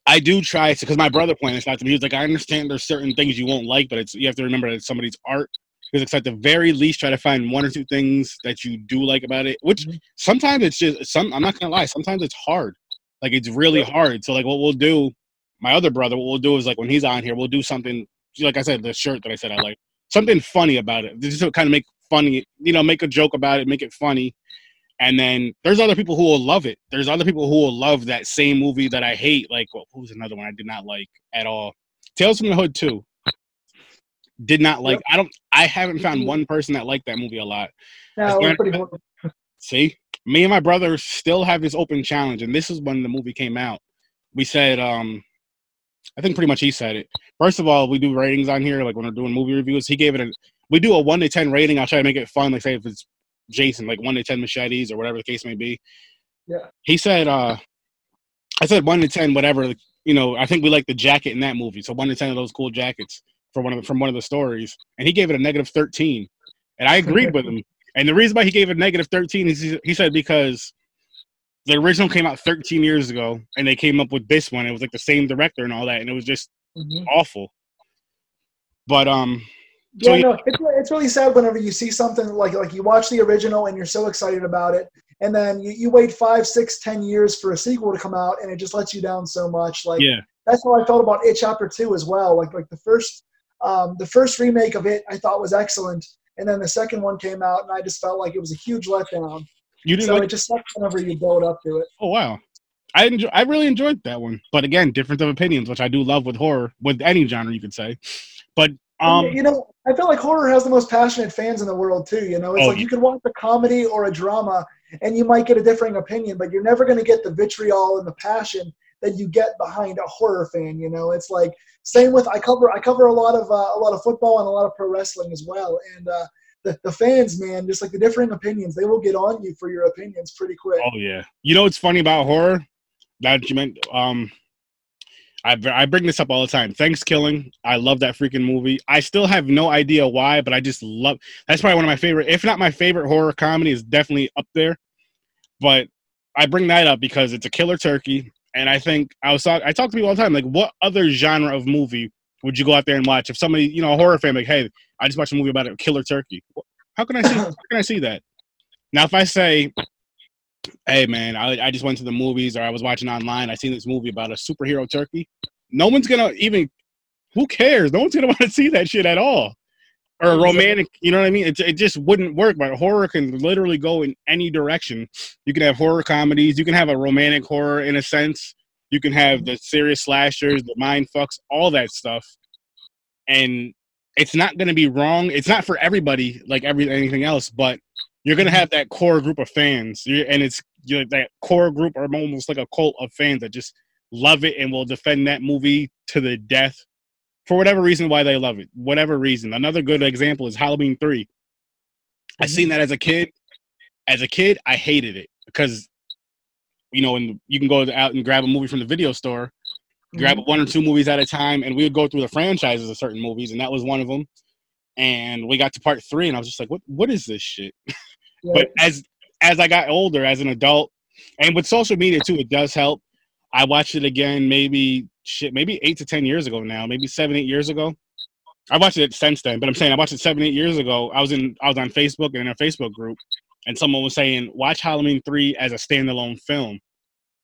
I do try to because my brother pointed this out to me. He was like, I understand there's certain things you won't like, but it's you have to remember that it's somebody's art. Because it's at the very least try to find one or two things that you do like about it. Which Mhm. sometimes it's just some I'm not gonna lie, sometimes it's hard. Like it's really hard. So like what we'll do, my other brother, what we'll do is like when he's on here, we'll do something like I said, the shirt that I said I like. Something funny about it. Just to kind of make funny, you know, make a joke about it, make it funny. And then there's other people who will love it. There's other people who will love that same movie that I hate. Like, well, who's another one I did not like at all? Tales from the Hood 2. Did not like. Yep. I don't. I haven't found Mhm. one person that liked that movie a lot. That's we're See, me and my brother still have this open challenge, and this is when the movie came out. We said, um, I think pretty much he said it. First of all, we do ratings on here, like when we're doing movie reviews. He gave it a. We do a one to ten rating. I'll try to make it fun. Like say if it's Jason, like one to ten machetes or whatever the case may be. Yeah. He said, uh, I said one to ten, whatever. You know, I think we like the jacket in that movie, so one to ten of those cool jackets for one of the, from one of the stories, and he gave it a negative thirteen, and I agreed with him. And the reason why he gave it negative 13 is he- said because the original came out 13 years ago and they came up with this one. It was like the same director and all that, and it was just Mhm. awful. But um, Yeah, So you- no, it's, it's really sad whenever you see something like like you watch the original and you're so excited about it, and then you, you wait five, six, ten years for a sequel to come out, and it just lets you down so much. Like yeah, that's how I felt about It Chapter Two as well. Like like the first um, the first remake of it I thought was excellent, and then the second one came out, and I just felt like it was a huge letdown. you didn't So like. it just sucks whenever you build up to it. oh wow, I enjoy, I really enjoyed that one. But again, difference of opinions, which I do love with horror, with any genre you could say. But um, you know, I feel like horror has the most passionate fans in the world too. You know, it's Oh, like you can watch a comedy or a drama, and you might get a differing opinion, but you're never going to get the vitriol and the passion that you get behind a horror fan. You know, it's like same with I cover I cover a lot of uh, a lot of football and a lot of pro wrestling as well, and uh, the the fans, man, just like the differing opinions, they will get on you for your opinions pretty quick. Oh yeah. You know what's funny about horror? That you meant. Um, I I bring this up all the time. ThanksKilling. I love that freaking movie. I still have no idea why, but I just love. That's probably one of my favorite. If not my favorite horror comedy, is definitely up there. But I bring that up because it's a killer turkey, and I think I was I talk to people all the time. Like, what other genre of movie would you go out there and watch? If somebody, you know, a horror fan, like, hey, I just watched a movie about a killer turkey. How can I see? how can I see that? Now, if I say, hey man, I, I just went to the movies or I was watching online, I seen this movie about a superhero turkey. No one's gonna even who cares? No one's gonna want to see that shit at all. Or a romantic, you know what I mean? It, it just wouldn't work. But horror can literally go in any direction. You can have horror comedies. You can have a romantic horror in a sense. You can have the serious slashers, the mind fucks, all that stuff. And it's not going to be wrong. It's not for everybody like every anything else, but you're going to have that core group of fans. and it's you know, that core group are almost like a cult of fans that just love it and will defend that movie to the death. for whatever reason why they love it. Whatever reason. Another good example is Halloween 3. I seen that as a kid. As a kid, I hated it because you know, and you can go out and grab a movie from the video store, grab Mhm. one or two movies at a time, and we would go through the franchises of certain movies, and that was one of them. And we got to part three, and I was just like, "What? What is this shit?" Yeah. But as as I got older, as an adult, and with social media too, it does help. I watched it again, maybe shit, maybe eight to ten years ago now, maybe seven, eight years ago. I watched it since then, but I'm saying I watched it seven, eight years ago. I was in I was on Facebook and in a Facebook group, and someone was saying, "Watch Halloween three as a standalone film."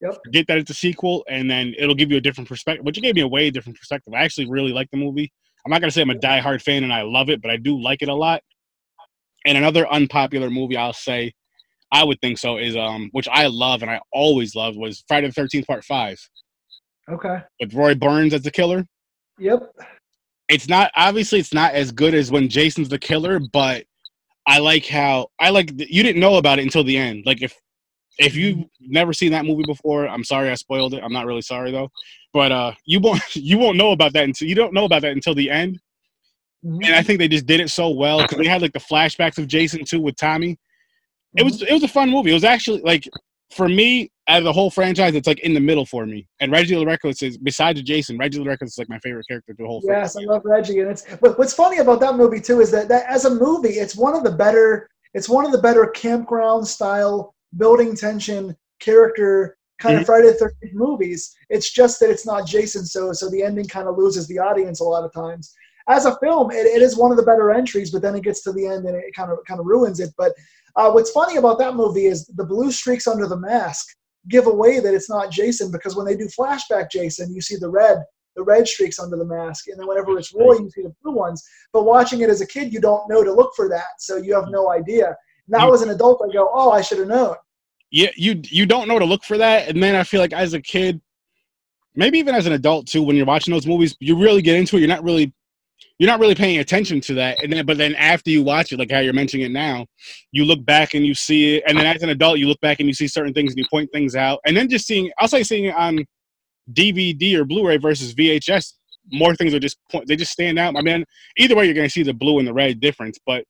Yep. Forget that it's a sequel, and then it'll give you a different perspective. Which it gave me a way different perspective. I actually really like the movie. I'm not gonna say I'm a diehard fan and I love it, but I do like it a lot. And another unpopular movie I'll say, I would think so, is um, which I love and I always loved was Friday the Thirteenth Part Five okay. with Roy Burns as the killer. Yep. It's not obviously it's not as good as when Jason's the killer, but I like how I like you didn't know about it until the end. Like if if you've never seen that movie before, I'm sorry I spoiled it. I'm not really sorry though, but uh, you won't you won't know about that until you don't know about that until the end. And I think they just did it so well because they had like the flashbacks of Jason too with Tommy. It was it was a fun movie. It was actually like for me out of the whole franchise, it's like in the middle for me. And Reggie the Reckless is besides Jason, Reggie the Reckless is like my favorite character the whole. Yes, I love Reggie, and it's. But what's funny about that movie too is that, that as a movie, it's one of the better. It's one of the better campground style building tension character kind Mm-hmm. of Friday the Thirteenth movies. It's just that it's not Jason, so so the ending kind of loses the audience a lot of times. As a film, it, it is one of the better entries, but then it gets to the end and it kind of kind of ruins it. But uh, what's funny about that movie is the blue streaks under the mask give away that it's not Jason because when they do flashback Jason, you see the red the red streaks under the mask, and then whenever it's Roy, you see the blue ones. But watching it as a kid, you don't know to look for that, so you have no idea. Now, as an adult, I go, "Oh, I should have known." yeah, you you don't know to look for that, and then I feel like as a kid, maybe even as an adult too, when you're watching those movies, you really get into it. You're not really you're not really paying attention to that, and then but then after you watch it, like how you're mentioning it now, you look back and you see it, and then as an adult, you look back and you see certain things and you point things out, and then just seeing, I'll say seeing it on DVD or Blu-ray versus VHS, more things are just point, they just stand out. I mean, either way, you're gonna see the blue and the red difference, but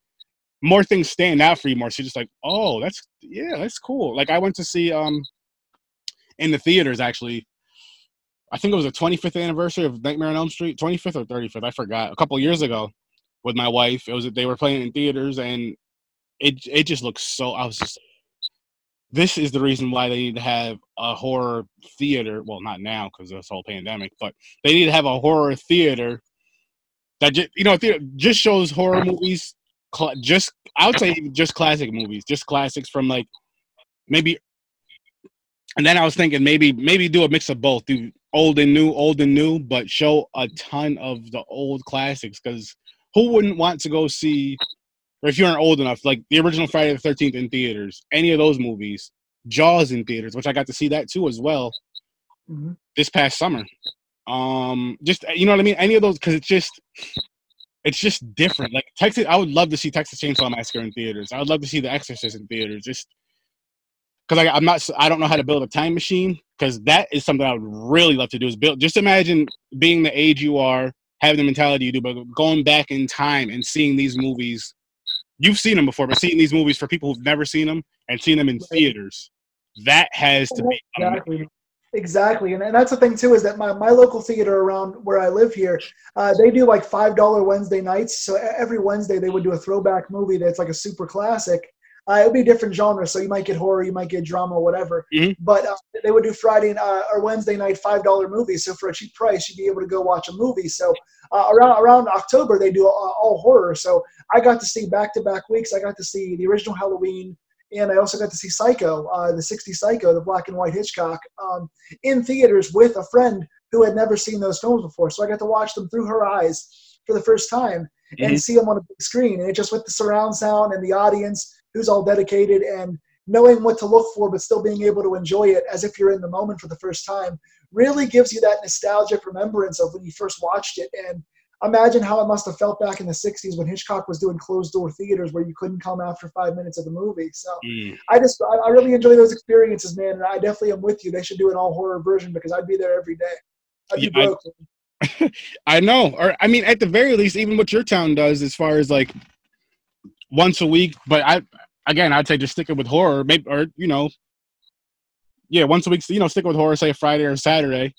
more things stand out for you more. So you're just like, oh, that's yeah, that's cool. Like I went to see um in the theaters actually. I think it was the 25th anniversary of Nightmare on Elm Street, 25th or 35th, I forgot. A couple years ago, with my wife, it was they were playing in theaters, and it it just looks so. I was just, this is the reason why they need to have a horror theater. Well, not now because of this whole pandemic, but they need to have a horror theater that just you know just shows horror movies. Just I would say just classic movies, just classics from like maybe. And then I was thinking maybe maybe do a mix of both, do old and new, old and new, but show a ton of the old classics because who wouldn't want to go see, or if you aren't old enough, like the original Friday the Thirteenth in theaters, any of those movies, Jaws in theaters, which I got to see that too as well Mhm. this past summer. Um, just you know what I mean? Any of those because it's just it's just different. Like Texas, I would love to see Texas Chainsaw Massacre in theaters. I would love to see The Exorcist in theaters. Just because I'm not, I don't know how to build a time machine. Because that is something I would really love to do. Is build. Just imagine being the age you are, having the mentality you do, but going back in time and seeing these movies. You've seen them before, but seeing these movies for people who've never seen them and seeing them in theaters, that has to be. Exactly. Exactly, and, and that's the thing too is that my, my local theater around where I live here, uh, they do like five dollar Wednesday nights. So every Wednesday they would do a throwback movie that's like a super classic. Uh, it would be a different genre, so you might get horror, you might get drama, whatever. Mhm. But uh, they would do Friday uh, or Wednesday night five dollar movies. So for a cheap price, you'd be able to go watch a movie. So uh, around around October they do uh, all horror. So I got to see back to back weeks. I got to see the original Halloween, and I also got to see Psycho, uh, the '60s Psycho, the black and white Hitchcock, um, in theaters with a friend who had never seen those films before. So I got to watch them through her eyes for the first time and Mhm. see them on a big screen. And it just with the surround sound and the audience who's all dedicated and knowing what to look for, but still being able to enjoy it as if you're in the moment for the first time, really gives you that nostalgic remembrance of when you first watched it. And imagine how it must have felt back in the 60s when Hitchcock was doing closed door theaters where you couldn't come after five minutes of the movie. So Mm. I just, I, really enjoy those experiences, man. And I definitely am with you. They should do an all horror version because I'd be there every day. I'd be Yeah, I- I know. Or I mean, at the very least, even what your town does as far as like once a week. But I again, I'd say just stick it with horror, maybe or you know, yeah, once a week. You know, stick with horror, say a Friday or Saturday,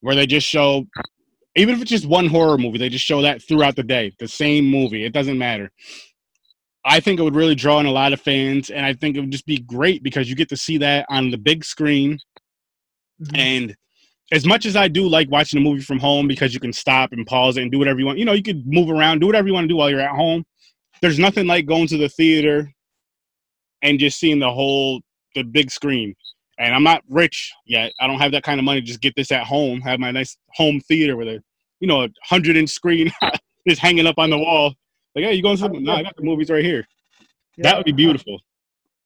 where they just show. Even if it's just one horror movie, they just show that throughout the day, the same movie. It doesn't matter. I think it would really draw in a lot of fans, and I think it would just be great because you get to see that on the big screen. Mhm. And as much as I do like watching a movie from home because you can stop and pause it and do whatever you want, you know, you could move around, do whatever you want to do while you're at home. There's nothing like going to the theater and just seeing the whole the big screen. And I'm not rich yet. I don't have that kind of money to just get this at home, have my nice home theater with a you know, a hundred inch screen just hanging up on the wall. Like, hey, you going to No, I got the movies right here. That would be beautiful.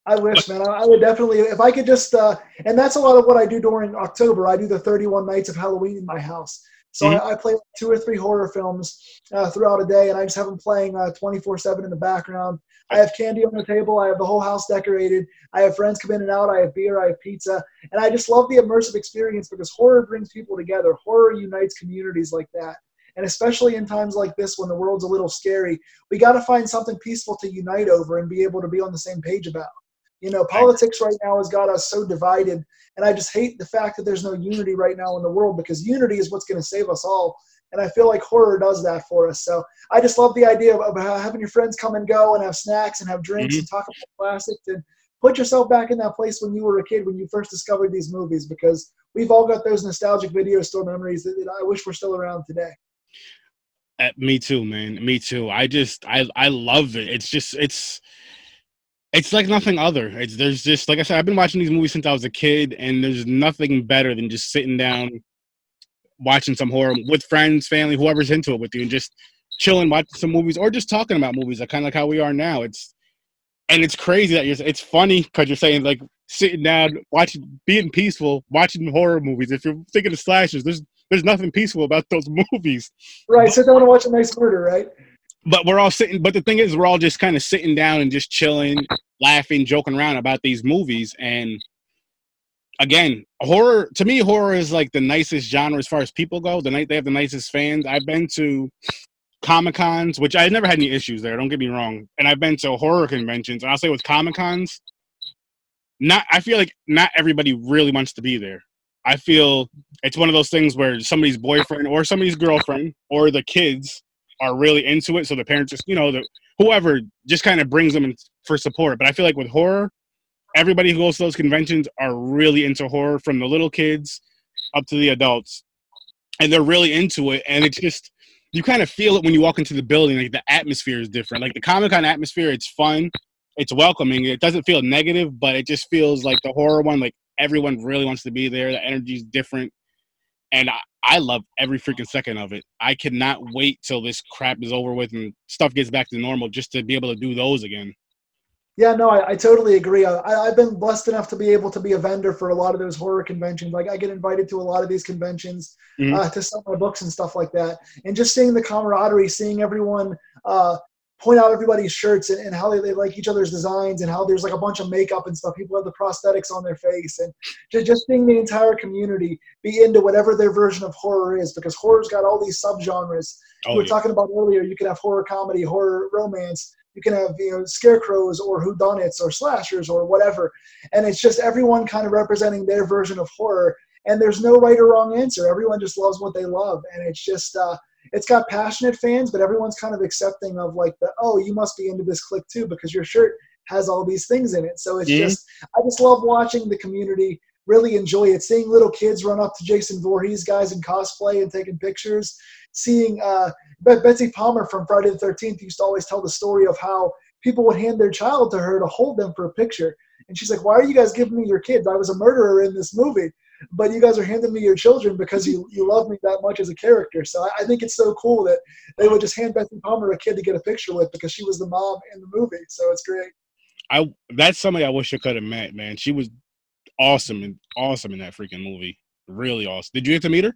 I wish, man. I, I would definitely, if I could just, uh, and that's a lot of what I do during October. I do the 31 nights of Halloween in my house. So Mhm. I, I play two or three horror films uh, throughout a day, and I just have them playing 24 7 in the background. I have candy on the table. I have the whole house decorated. I have friends come in and out. I have beer. I have pizza. And I just love the immersive experience because horror brings people together. Horror unites communities like that. And especially in times like this when the world's a little scary, we got to find something peaceful to unite over and be able to be on the same page about. You know, politics right now has got us so divided, and I just hate the fact that there's no unity right now in the world because unity is what's going to save us all. And I feel like horror does that for us. So I just love the idea of, of having your friends come and go and have snacks and have drinks Mhm. and talk about classics and put yourself back in that place when you were a kid when you first discovered these movies because we've all got those nostalgic video store memories that, that I wish were still around today. Uh, me too, man. Me too. I just I I love it. It's just it's it's like nothing other. It's there's just like I said, I've been watching these movies since I was a kid, and there's nothing better than just sitting down, watching some horror with friends, family, whoever's into it with you, and just chilling, watching some movies, or just talking about movies. Like kind of like how we are now. It's and it's crazy that you're. It's funny because you're saying like sitting down, watching, being peaceful, watching horror movies. If you're thinking of slashers, there's there's nothing peaceful about those movies. Right, sit down and watch a nice murder, right? But we're all sitting but the thing is we're all just kind of sitting down and just chilling laughing joking around about these movies and again horror to me horror is like the nicest genre as far as people go the night they have the nicest fans. I've been to comic cons which i never had any issues there don't get me wrong and i've been to horror conventions and i'll say with comic cons not i feel like not everybody really wants to be there. I feel it's one of those things where somebody's boyfriend or somebody's girlfriend or the kids are really into it so the parents just you know the whoever just kind of brings them in for support. But i feel like with horror everybody who goes to those conventions are really into horror from the little kids up to the adults. And they're really into it and it's just you kind of feel it when you walk into the building like the atmosphere is different. Like the comic-con atmosphere it's fun it's welcoming it doesn't feel negative but it just feels like the horror one like everyone really wants to be there the energy's different. And I, I love every freaking second of it. I cannot wait till this crap is over with and stuff gets back to normal just to be able to do those again. Yeah, no, I, I totally agree. I, I've been blessed enough to be able to be a vendor for a lot of those horror conventions. Like I get invited to a lot of these conventions Mhm. uh, to sell my books and stuff like that. And just seeing the camaraderie, seeing everyone uh, point out everybody's shirts and, and how they, they like each other's designs and how there's like a bunch of makeup and stuff. People have the prosthetics on their face and just, just seeing the entire community be into whatever their version of horror is because horror's got all these subgenres we Oh, were yeah. talking about earlier, you could have horror comedy, horror romance. You can have you know scarecrows or whodunits or slashers or whatever, and it's just everyone kind of representing their version of horror. And there's no right or wrong answer. Everyone just loves what they love, and it's just uh, it's got passionate fans, but everyone's kind of accepting of like the oh you must be into this click too because your shirt has all these things in it. So it's Mhm. just I just love watching the community really enjoy it. Seeing little kids run up to Jason Voorhees guys in cosplay and taking pictures. Seeing uh, Betsy Palmer from Friday the 13th used to always tell the story of how people would hand their child to her to hold them for a picture. And she's like, Why are you guys giving me your kids? I was a murderer in this movie, but you guys are handing me your children because you, you love me that much as a character. So I, I think it's so cool that they would just hand Betsy Palmer a kid to get a picture with because she was the mom in the movie. So it's great. I that's somebody I wish I could have met, man. She was awesome and awesome in that freaking movie. Really awesome. Did you get to meet her?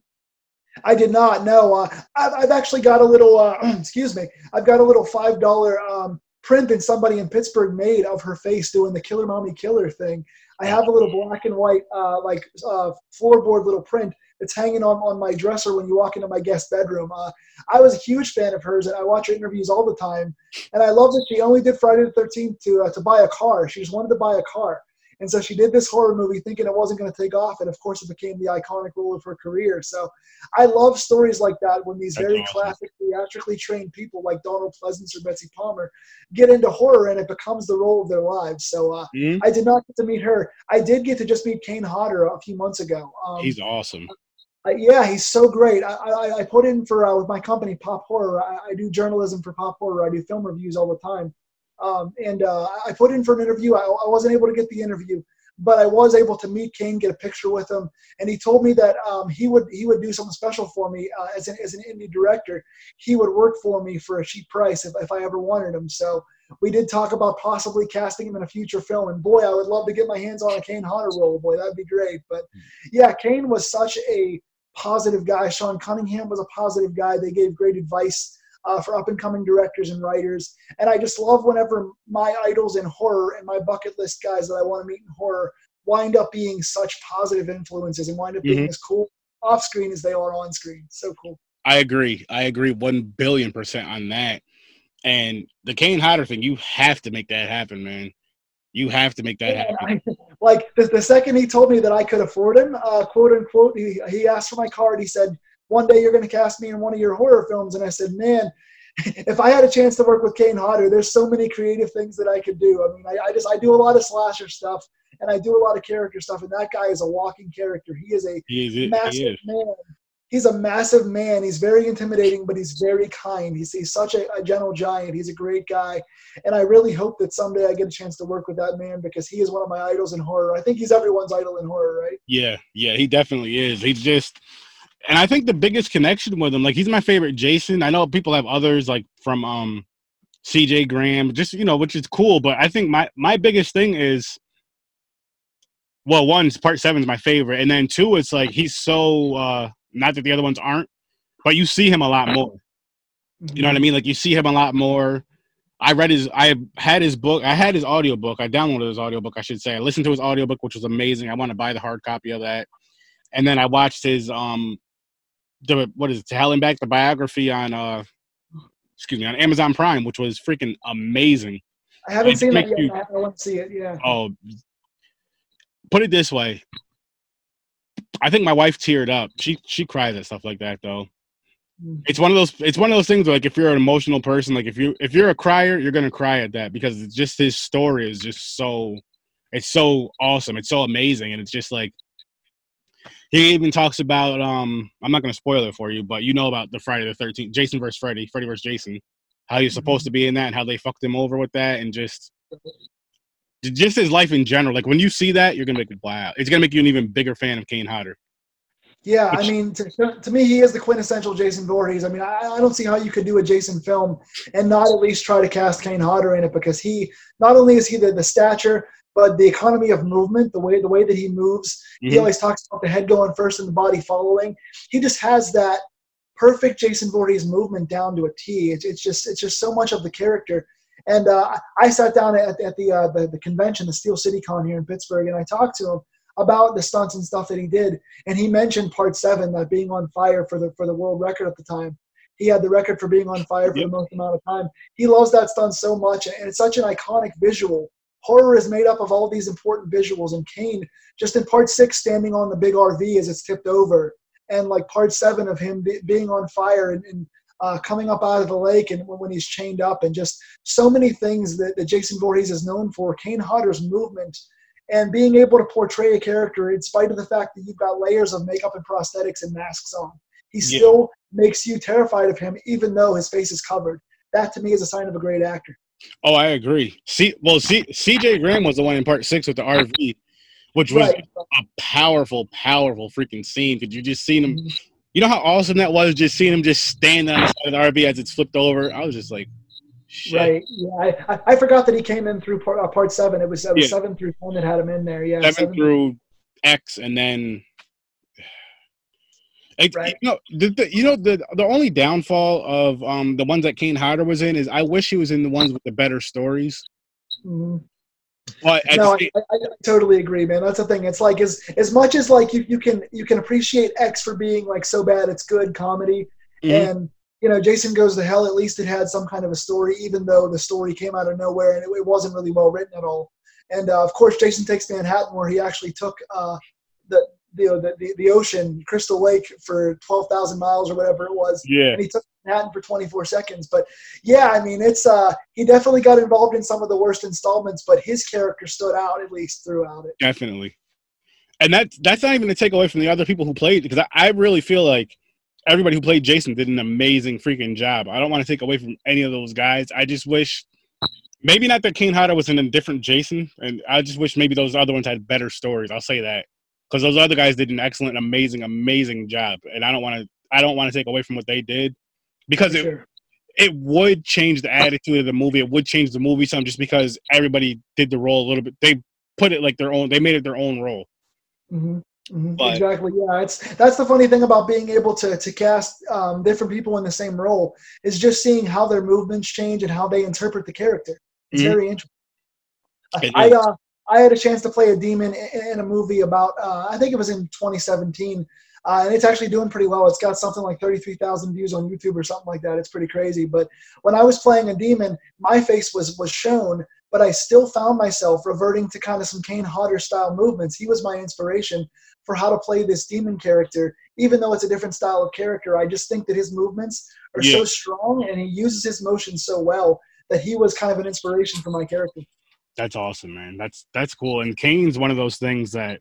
I did not know. Uh, I've, I've actually got a little, uh, excuse me, I've got a little $5 um, print that somebody in Pittsburgh made of her face doing the Killer Mommy Killer thing. I have a little black and white, uh, like uh, floorboard little print it's hanging on, on my dresser when you walk into my guest bedroom. Uh, I was a huge fan of hers, and I watch her interviews all the time. And I love that she only did Friday the 13th to, uh, to buy a car. She just wanted to buy a car. And so she did this horror movie thinking it wasn't going to take off. And of course, it became the iconic role of her career. So I love stories like that when these That's very awesome. classic, theatrically trained people like Donald Pleasence or Betsy Palmer get into horror and it becomes the role of their lives. So uh, Mhm. I did not get to meet her. I did get to just meet Kane Hodder a few months ago. Um, He's awesome. I, yeah, he's so great. I, I, I put in for uh, with my company Pop Horror. I, I do journalism for Pop Horror. I do film reviews all the time, um, and uh, I put in for an interview. I, I wasn't able to get the interview, but I was able to meet Kane, get a picture with him, and he told me that um, he would he would do something special for me uh, as an as an indie director. He would work for me for a cheap price if, if I ever wanted him. So we did talk about possibly casting him in a future film, and boy, I would love to get my hands on a Kane Hodder role. Boy, that'd be great. But yeah, Kane was such a positive guy. Sean Cunningham was a positive guy. They gave great advice uh, for up and coming directors and writers. And I just love whenever my idols in horror and my bucket list guys that I want to meet in horror wind up being such positive influences and wind up being Mhm. as cool off screen as they are on screen. So cool. I agree. I agree one billion percent on that. And the Kane Hodder thing, you have to make that happen, man. You have to make that Yeah, happen. I- like the, the second he told me that I could afford him, uh, quote unquote, he, he asked for my card. He said, "One day you're going to cast me in one of your horror films." And I said, "Man, if I had a chance to work with Kane Hodder, there's so many creative things that I could do. I mean, I, I just I do a lot of slasher stuff and I do a lot of character stuff, and that guy is a walking character. He is a He is. He massive is. man. He's a massive man. He's very intimidating, but he's very kind. He's, he's such a, a gentle giant. He's a great guy. And I really hope that someday I get a chance to work with that man because he is one of my idols in horror. I think he's everyone's idol in horror, right? Yeah, yeah, he definitely is. He's just, and I think the biggest connection with him, like he's my favorite Jason. I know people have others like from um CJ Graham, just you know, which is cool. But I think my my biggest thing is, well, one, part seven is my favorite, and then two, it's like he's so uh not that the other ones aren't, but you see him a lot more. You know what I mean? Like you see him a lot more. I read his I had his book. I had his audiobook. I downloaded his audiobook, I should say. I listened to his audiobook, which was amazing. I want to buy the hard copy of that. And then I watched his um the what is it, to Hell and Back, the biography on uh excuse me, on Amazon Prime, which was freaking amazing. I haven't It seen that yet. you- I want to see it. Yeah. Oh put it this way. I think my wife teared up. She she cries at stuff like that though. Mm. it's one of those it's one of those things where, like if you're an emotional person like if you if you're a crier you're gonna cry at that because it's just his story is just so it's so awesome it's so amazing and it's just like he even talks about um i'm not gonna spoil it for you but you know about the friday the 13th jason versus freddy freddy versus jason. How he's supposed to be in that and how they fucked him over with that and just just his life in general. Like when you see that you're gonna make it wow. It's gonna make you an even bigger fan of kane hodder. Yeah, I mean, to, to me, he is the quintessential Jason Voorhees. I mean, I, I don't see how you could do a Jason film and not at least try to cast Kane Hodder in it because he not only is he the, the stature, but the economy of movement, the way the way that he moves. He Mhm. always talks about the head going first and the body following. He just has that perfect Jason Voorhees movement down to a T. It's, it's just it's just so much of the character. And uh, I sat down at, at the, uh, the the convention, the Steel City Con here in Pittsburgh, and I talked to him about the stunts and stuff that he did. And he mentioned part seven, that being on fire for the for the world record at the time. He had the record for being on fire for Yep. the most amount of time. He loves that stunt so much, and it's such an iconic visual. Horror is made up of all these important visuals, and Kane, just in part six, standing on the big RV as it's tipped over, and like part seven of him be, being on fire and, and uh, coming up out of the lake, and when, he's chained up, and just so many things that, that Jason Voorhees is known for. Kane Hodder's movement and being able to portray a character in spite of the fact that you've got layers of makeup and prosthetics and masks on. He Yeah. still makes you terrified of him, even though his face is covered. That to me is a sign of a great actor. Oh, I agree. See, well, C, CJ Graham was the one in part six with the RV, which was Right. a powerful, powerful freaking scene. Could you just seen him? You know how awesome that was? Just seeing him just standing on the side of the RV as it's flipped over. I was just like, shit. Right. Yeah. I, I, forgot that he came in through part, uh, part seven. It was, it was Yeah. seven through ten that had him in there. Yeah. Seven through X, and then. It, Right. You know, the, the, you know the the only downfall of um the ones that Kane Hodder was in is I wish he was in the ones with the better stories. Mhm. But no, the I, I, totally agree, man. That's the thing. It's like as as much as like you, you can you can appreciate X for being like so bad it's good comedy, Mhm. and you know Jason Goes to Hell. At least it had some kind of a story, even though the story came out of nowhere and it, it wasn't really well written at all. And uh, of course, Jason Takes Manhattan, where he actually took uh, the the, the the the ocean, Crystal Lake, for twelve thousand miles or whatever it was yeah, and he took Manhattan for 24 seconds. But yeah, I mean, it's uh, he definitely got involved in some of the worst installments, but his character stood out at least throughout it. definitely. And that that's not even to take away from the other people who played because I, I really feel like everybody who played Jason did an amazing freaking job. I don't want to take away from any of those guys. I just wish maybe not that Kane Hodder was in a different Jason, and I just wish maybe those other ones had better stories. I'll say that because those other guys did an excellent, amazing, amazing job, and I don't want to I don't want to take away from what they did because it sure. it would change the attitude of the movie. It would change the movie some just because everybody did the role a little bit. They put it like their own. They made it their own role. hmm hmm But- exactly. Yeah, it's that's the funny thing about being able to to cast um, different people in the same role is just seeing how their movements change and how they interpret the character. It's Mhm. very interesting. It I uh, I had a chance to play a demon in, in a movie about uh, I think it was in 2017, uh, and it's actually doing pretty well. It's got something like 33,000 views on YouTube or something like that. It's pretty crazy. But when I was playing a demon, my face was was shown, but I still found myself reverting to kind of some Kane Hodder style movements. He was my inspiration for how to play this demon character, even though it's a different style of character. I just think that his movements are Yeah. so strong and he uses his motion so well that he was kind of an inspiration for my character. That's awesome, man. That's that's cool. And Kane's one of those things that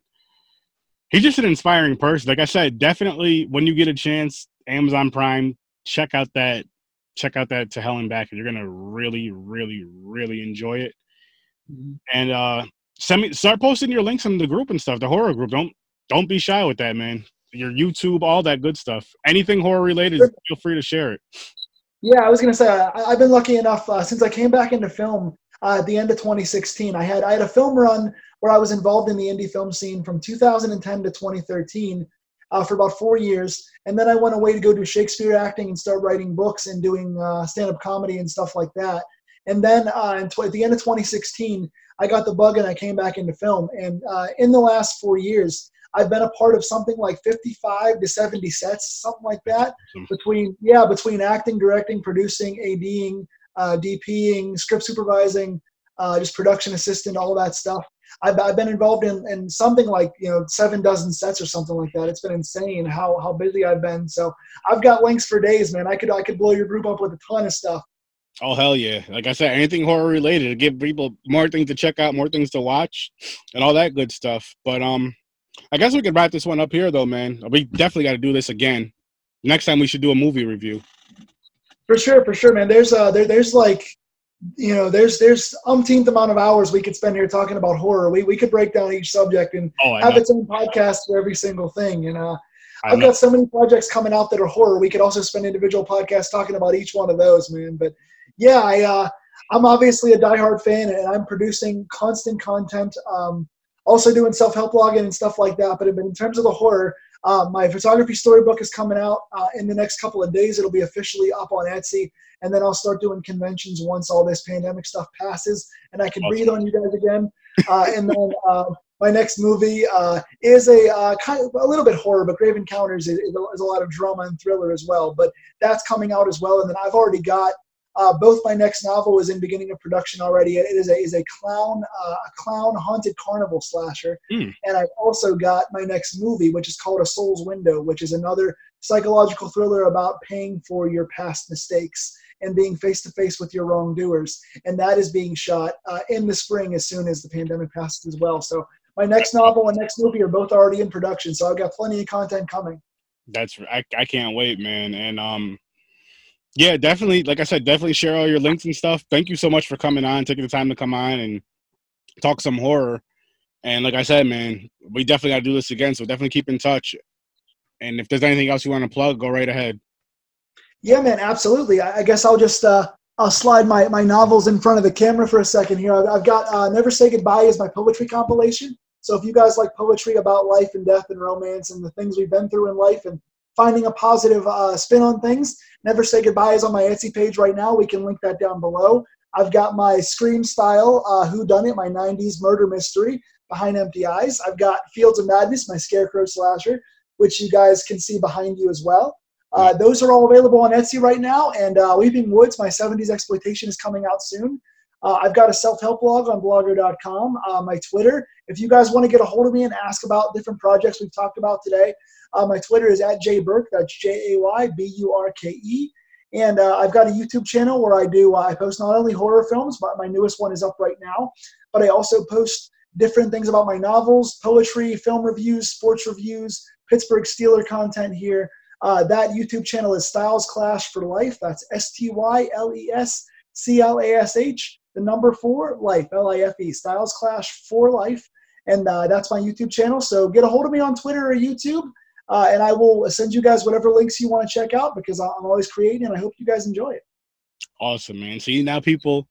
he's just an inspiring person. Like I said, definitely when you get a chance, Amazon Prime, check out that check out that to hell and back. You're gonna really, really, really enjoy it. And uh send me start posting your links in the group and stuff, the horror group. Don't don't be shy with that, man. Your YouTube, all that good stuff. Anything horror related, feel free to share it. Yeah, I was gonna say I, I've been lucky enough uh, since I came back into film uh, at the end of 2016. I had I had a film run where I was involved in the indie film scene from 2010 to 2013 uh, for about four years, and then I went away to go do Shakespeare acting and start writing books and doing uh, stand-up comedy and stuff like that. And then uh, in tw- at the end of 2016, I got the bug and I came back into film. And uh, in the last four years, I've been a part of something like 55 to 70 sets, something like that between yeah between acting directing producing ading uh, dping script supervising uh, just production assistant all that stuff I've, I've been involved in, in something like you know seven dozen sets or something like that it's been insane how, how busy i've been so i've got links for days man i could i could blow your group up with a ton of stuff Oh hell yeah! Like I said, anything horror related to give people more things to check out, more things to watch, and all that good stuff. But um, I guess we could wrap this one up here, though, man. We definitely got to do this again. Next time we should do a movie review. For sure for sure man there's uh there, there's like you know there's there's umpteenth amount of hours we could spend here talking about horror we, we could break down each subject and Oh, have know. its own podcast for every single thing and uh I've got so many projects coming out that are horror. We could also spend individual podcasts talking about each one of those, man. But yeah, I uh, I'm obviously a diehard fan, and I'm producing constant content. Um, also doing self help blogging and stuff like that. But in terms of the horror, uh, my photography storybook is coming out uh, in the next couple of days. It'll be officially up on Etsy, and then I'll start doing conventions once all this pandemic stuff passes, and I can breathe on you guys again. Uh, and then uh, my next movie uh, is a uh, kind of a little bit horror, but Grave Encounters is, is a lot of drama and thriller as well. But that's coming out as well, and then I've already got uh, both. My next novel is in beginning of production already. It is a is a clown uh, a clown haunted carnival slasher, Hmm. and I've also got my next movie, which is called A Soul's Window, which is another psychological thriller about paying for your past mistakes and being face to face with your wrongdoers. And that is being shot uh, in the spring as soon as the pandemic passes as well. So my next novel and next movie are both already in production. So I've got plenty of content coming. That's I, I can't wait, man. And um, yeah, definitely. Like I said, definitely share all your links and stuff. Thank you so much for coming on, taking the time to come on and talk some horror. And like I said, man, we definitely got to do this again. So definitely keep in touch. And if there's anything else you want to plug, go right ahead. Yeah, man, absolutely. I, guess I'll just uh, I'll slide my, my novels in front of the camera for a second here. I've, I've got uh, Never Say Goodbye is my poetry compilation. So if you guys like poetry about life and death and romance and the things we've been through in life and finding a positive uh, spin on things. Never Say Goodbye is on my Etsy page right now. We can link that down below. I've got my Scream style uh, Who Done It, my 90s murder mystery behind empty eyes. I've got Fields of Madness, my scarecrow slasher, which you guys can see behind you as well. Uh, those are all available on Etsy right now. And uh, Weeping Woods, my 70s exploitation, is coming out soon. Uh, I've got a self-help blog on blogger.com, uh, my Twitter. If you guys want to get a hold of me and ask about different projects we've talked about today, uh, my Twitter is at jayburke. That's J-A-Y-B-U-R-K-E. And uh, I've got a YouTube channel where I do I post not only horror films, but my newest one is up right now. But I also post different things about my novels, poetry, film reviews, sports reviews, Pittsburgh Steeler content here. Uh, that YouTube channel is Styles Clash for Life. That's S T Y L E S C L A S H, the number four, life, L I F E, Styles Clash for Life. And uh, that's my YouTube channel. So get a hold of me on Twitter or YouTube, uh, and I will send you guys whatever links you want to check out because I'm always creating, and I hope you guys enjoy it. Awesome, man. See now, people,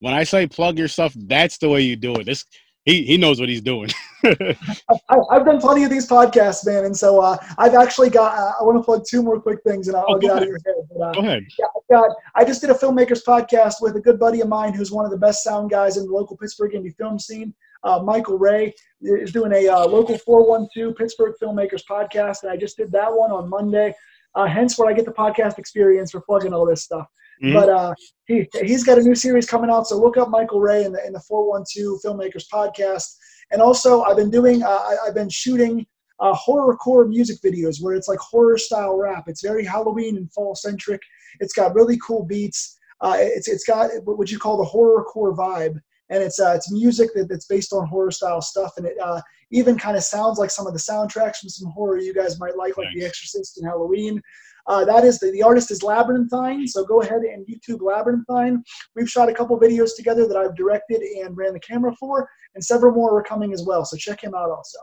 when I say plug your stuff, that's the way you do it. This he he knows what he's doing. I, have done plenty of these podcasts, man, and so uh, I've actually got. Uh, I want to plug two more quick things, and I'll, Oh, I'll get go out of your head. But, uh, Go ahead. yeah, I've got. I just did a filmmakers podcast with a good buddy of mine, who's one of the best sound guys in the local Pittsburgh indie film scene. Uh, Michael Ray is doing a uh, local 412 Pittsburgh filmmakers podcast, and I just did that one on Monday. Uh, hence, where I get the podcast experience for plugging all this stuff. Mhm. But uh, he he's got a new series coming out, so look up Michael Ray in the in the 412 Filmmakers podcast. And also, I've been doing uh, I, I've been shooting uh, horrorcore music videos where it's like horror style rap. It's very Halloween and fall centric. It's got really cool beats. Uh, it's it's got what you call the horrorcore vibe, and it's uh, it's music that, that's based on horror style stuff, and it uh, even kind of sounds like some of the soundtracks from some horror you guys might like, like The Exorcist and Halloween. Uh, that is the, the artist is Labyrinthine, so go ahead and YouTube Labyrinthine. We've shot a couple videos together that I've directed and ran the camera for, and several more are coming as well. So check him out also.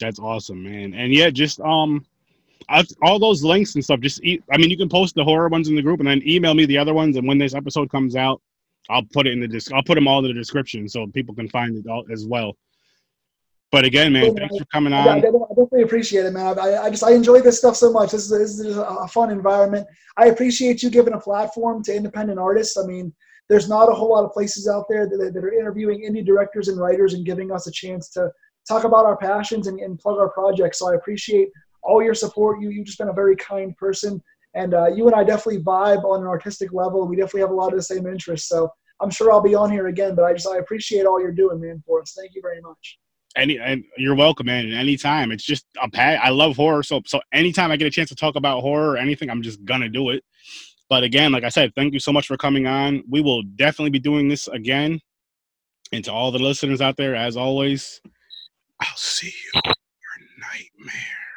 That's awesome, man. And yeah, just um, I, all those links and stuff. Just e- I mean, you can post the horror ones in the group, and then email me the other ones. And when this episode comes out, I'll put it in the dis- I'll put them all in the description so people can find it all as well. But again, man, thanks for coming on. I definitely appreciate it, man. I, I just I enjoy this stuff so much. This is, this is a fun environment. I appreciate you giving a platform to independent artists. I mean, there's not a whole lot of places out there that, that are interviewing indie directors and writers and giving us a chance to talk about our passions and, and plug our projects. So I appreciate all your support. You you've just been a very kind person, and uh, you and I definitely vibe on an artistic level. We definitely have a lot of the same interests. So I'm sure I'll be on here again. But I just I appreciate all you're doing, man, for us. Thank you very much. Any and you're welcome, man. Anytime, it's just a pat. I love horror, so so anytime I get a chance to talk about horror or anything, I'm just gonna do it. But again, like I said, thank you so much for coming on. We will definitely be doing this again. And to all the listeners out there, as always, I'll see you your nightmare.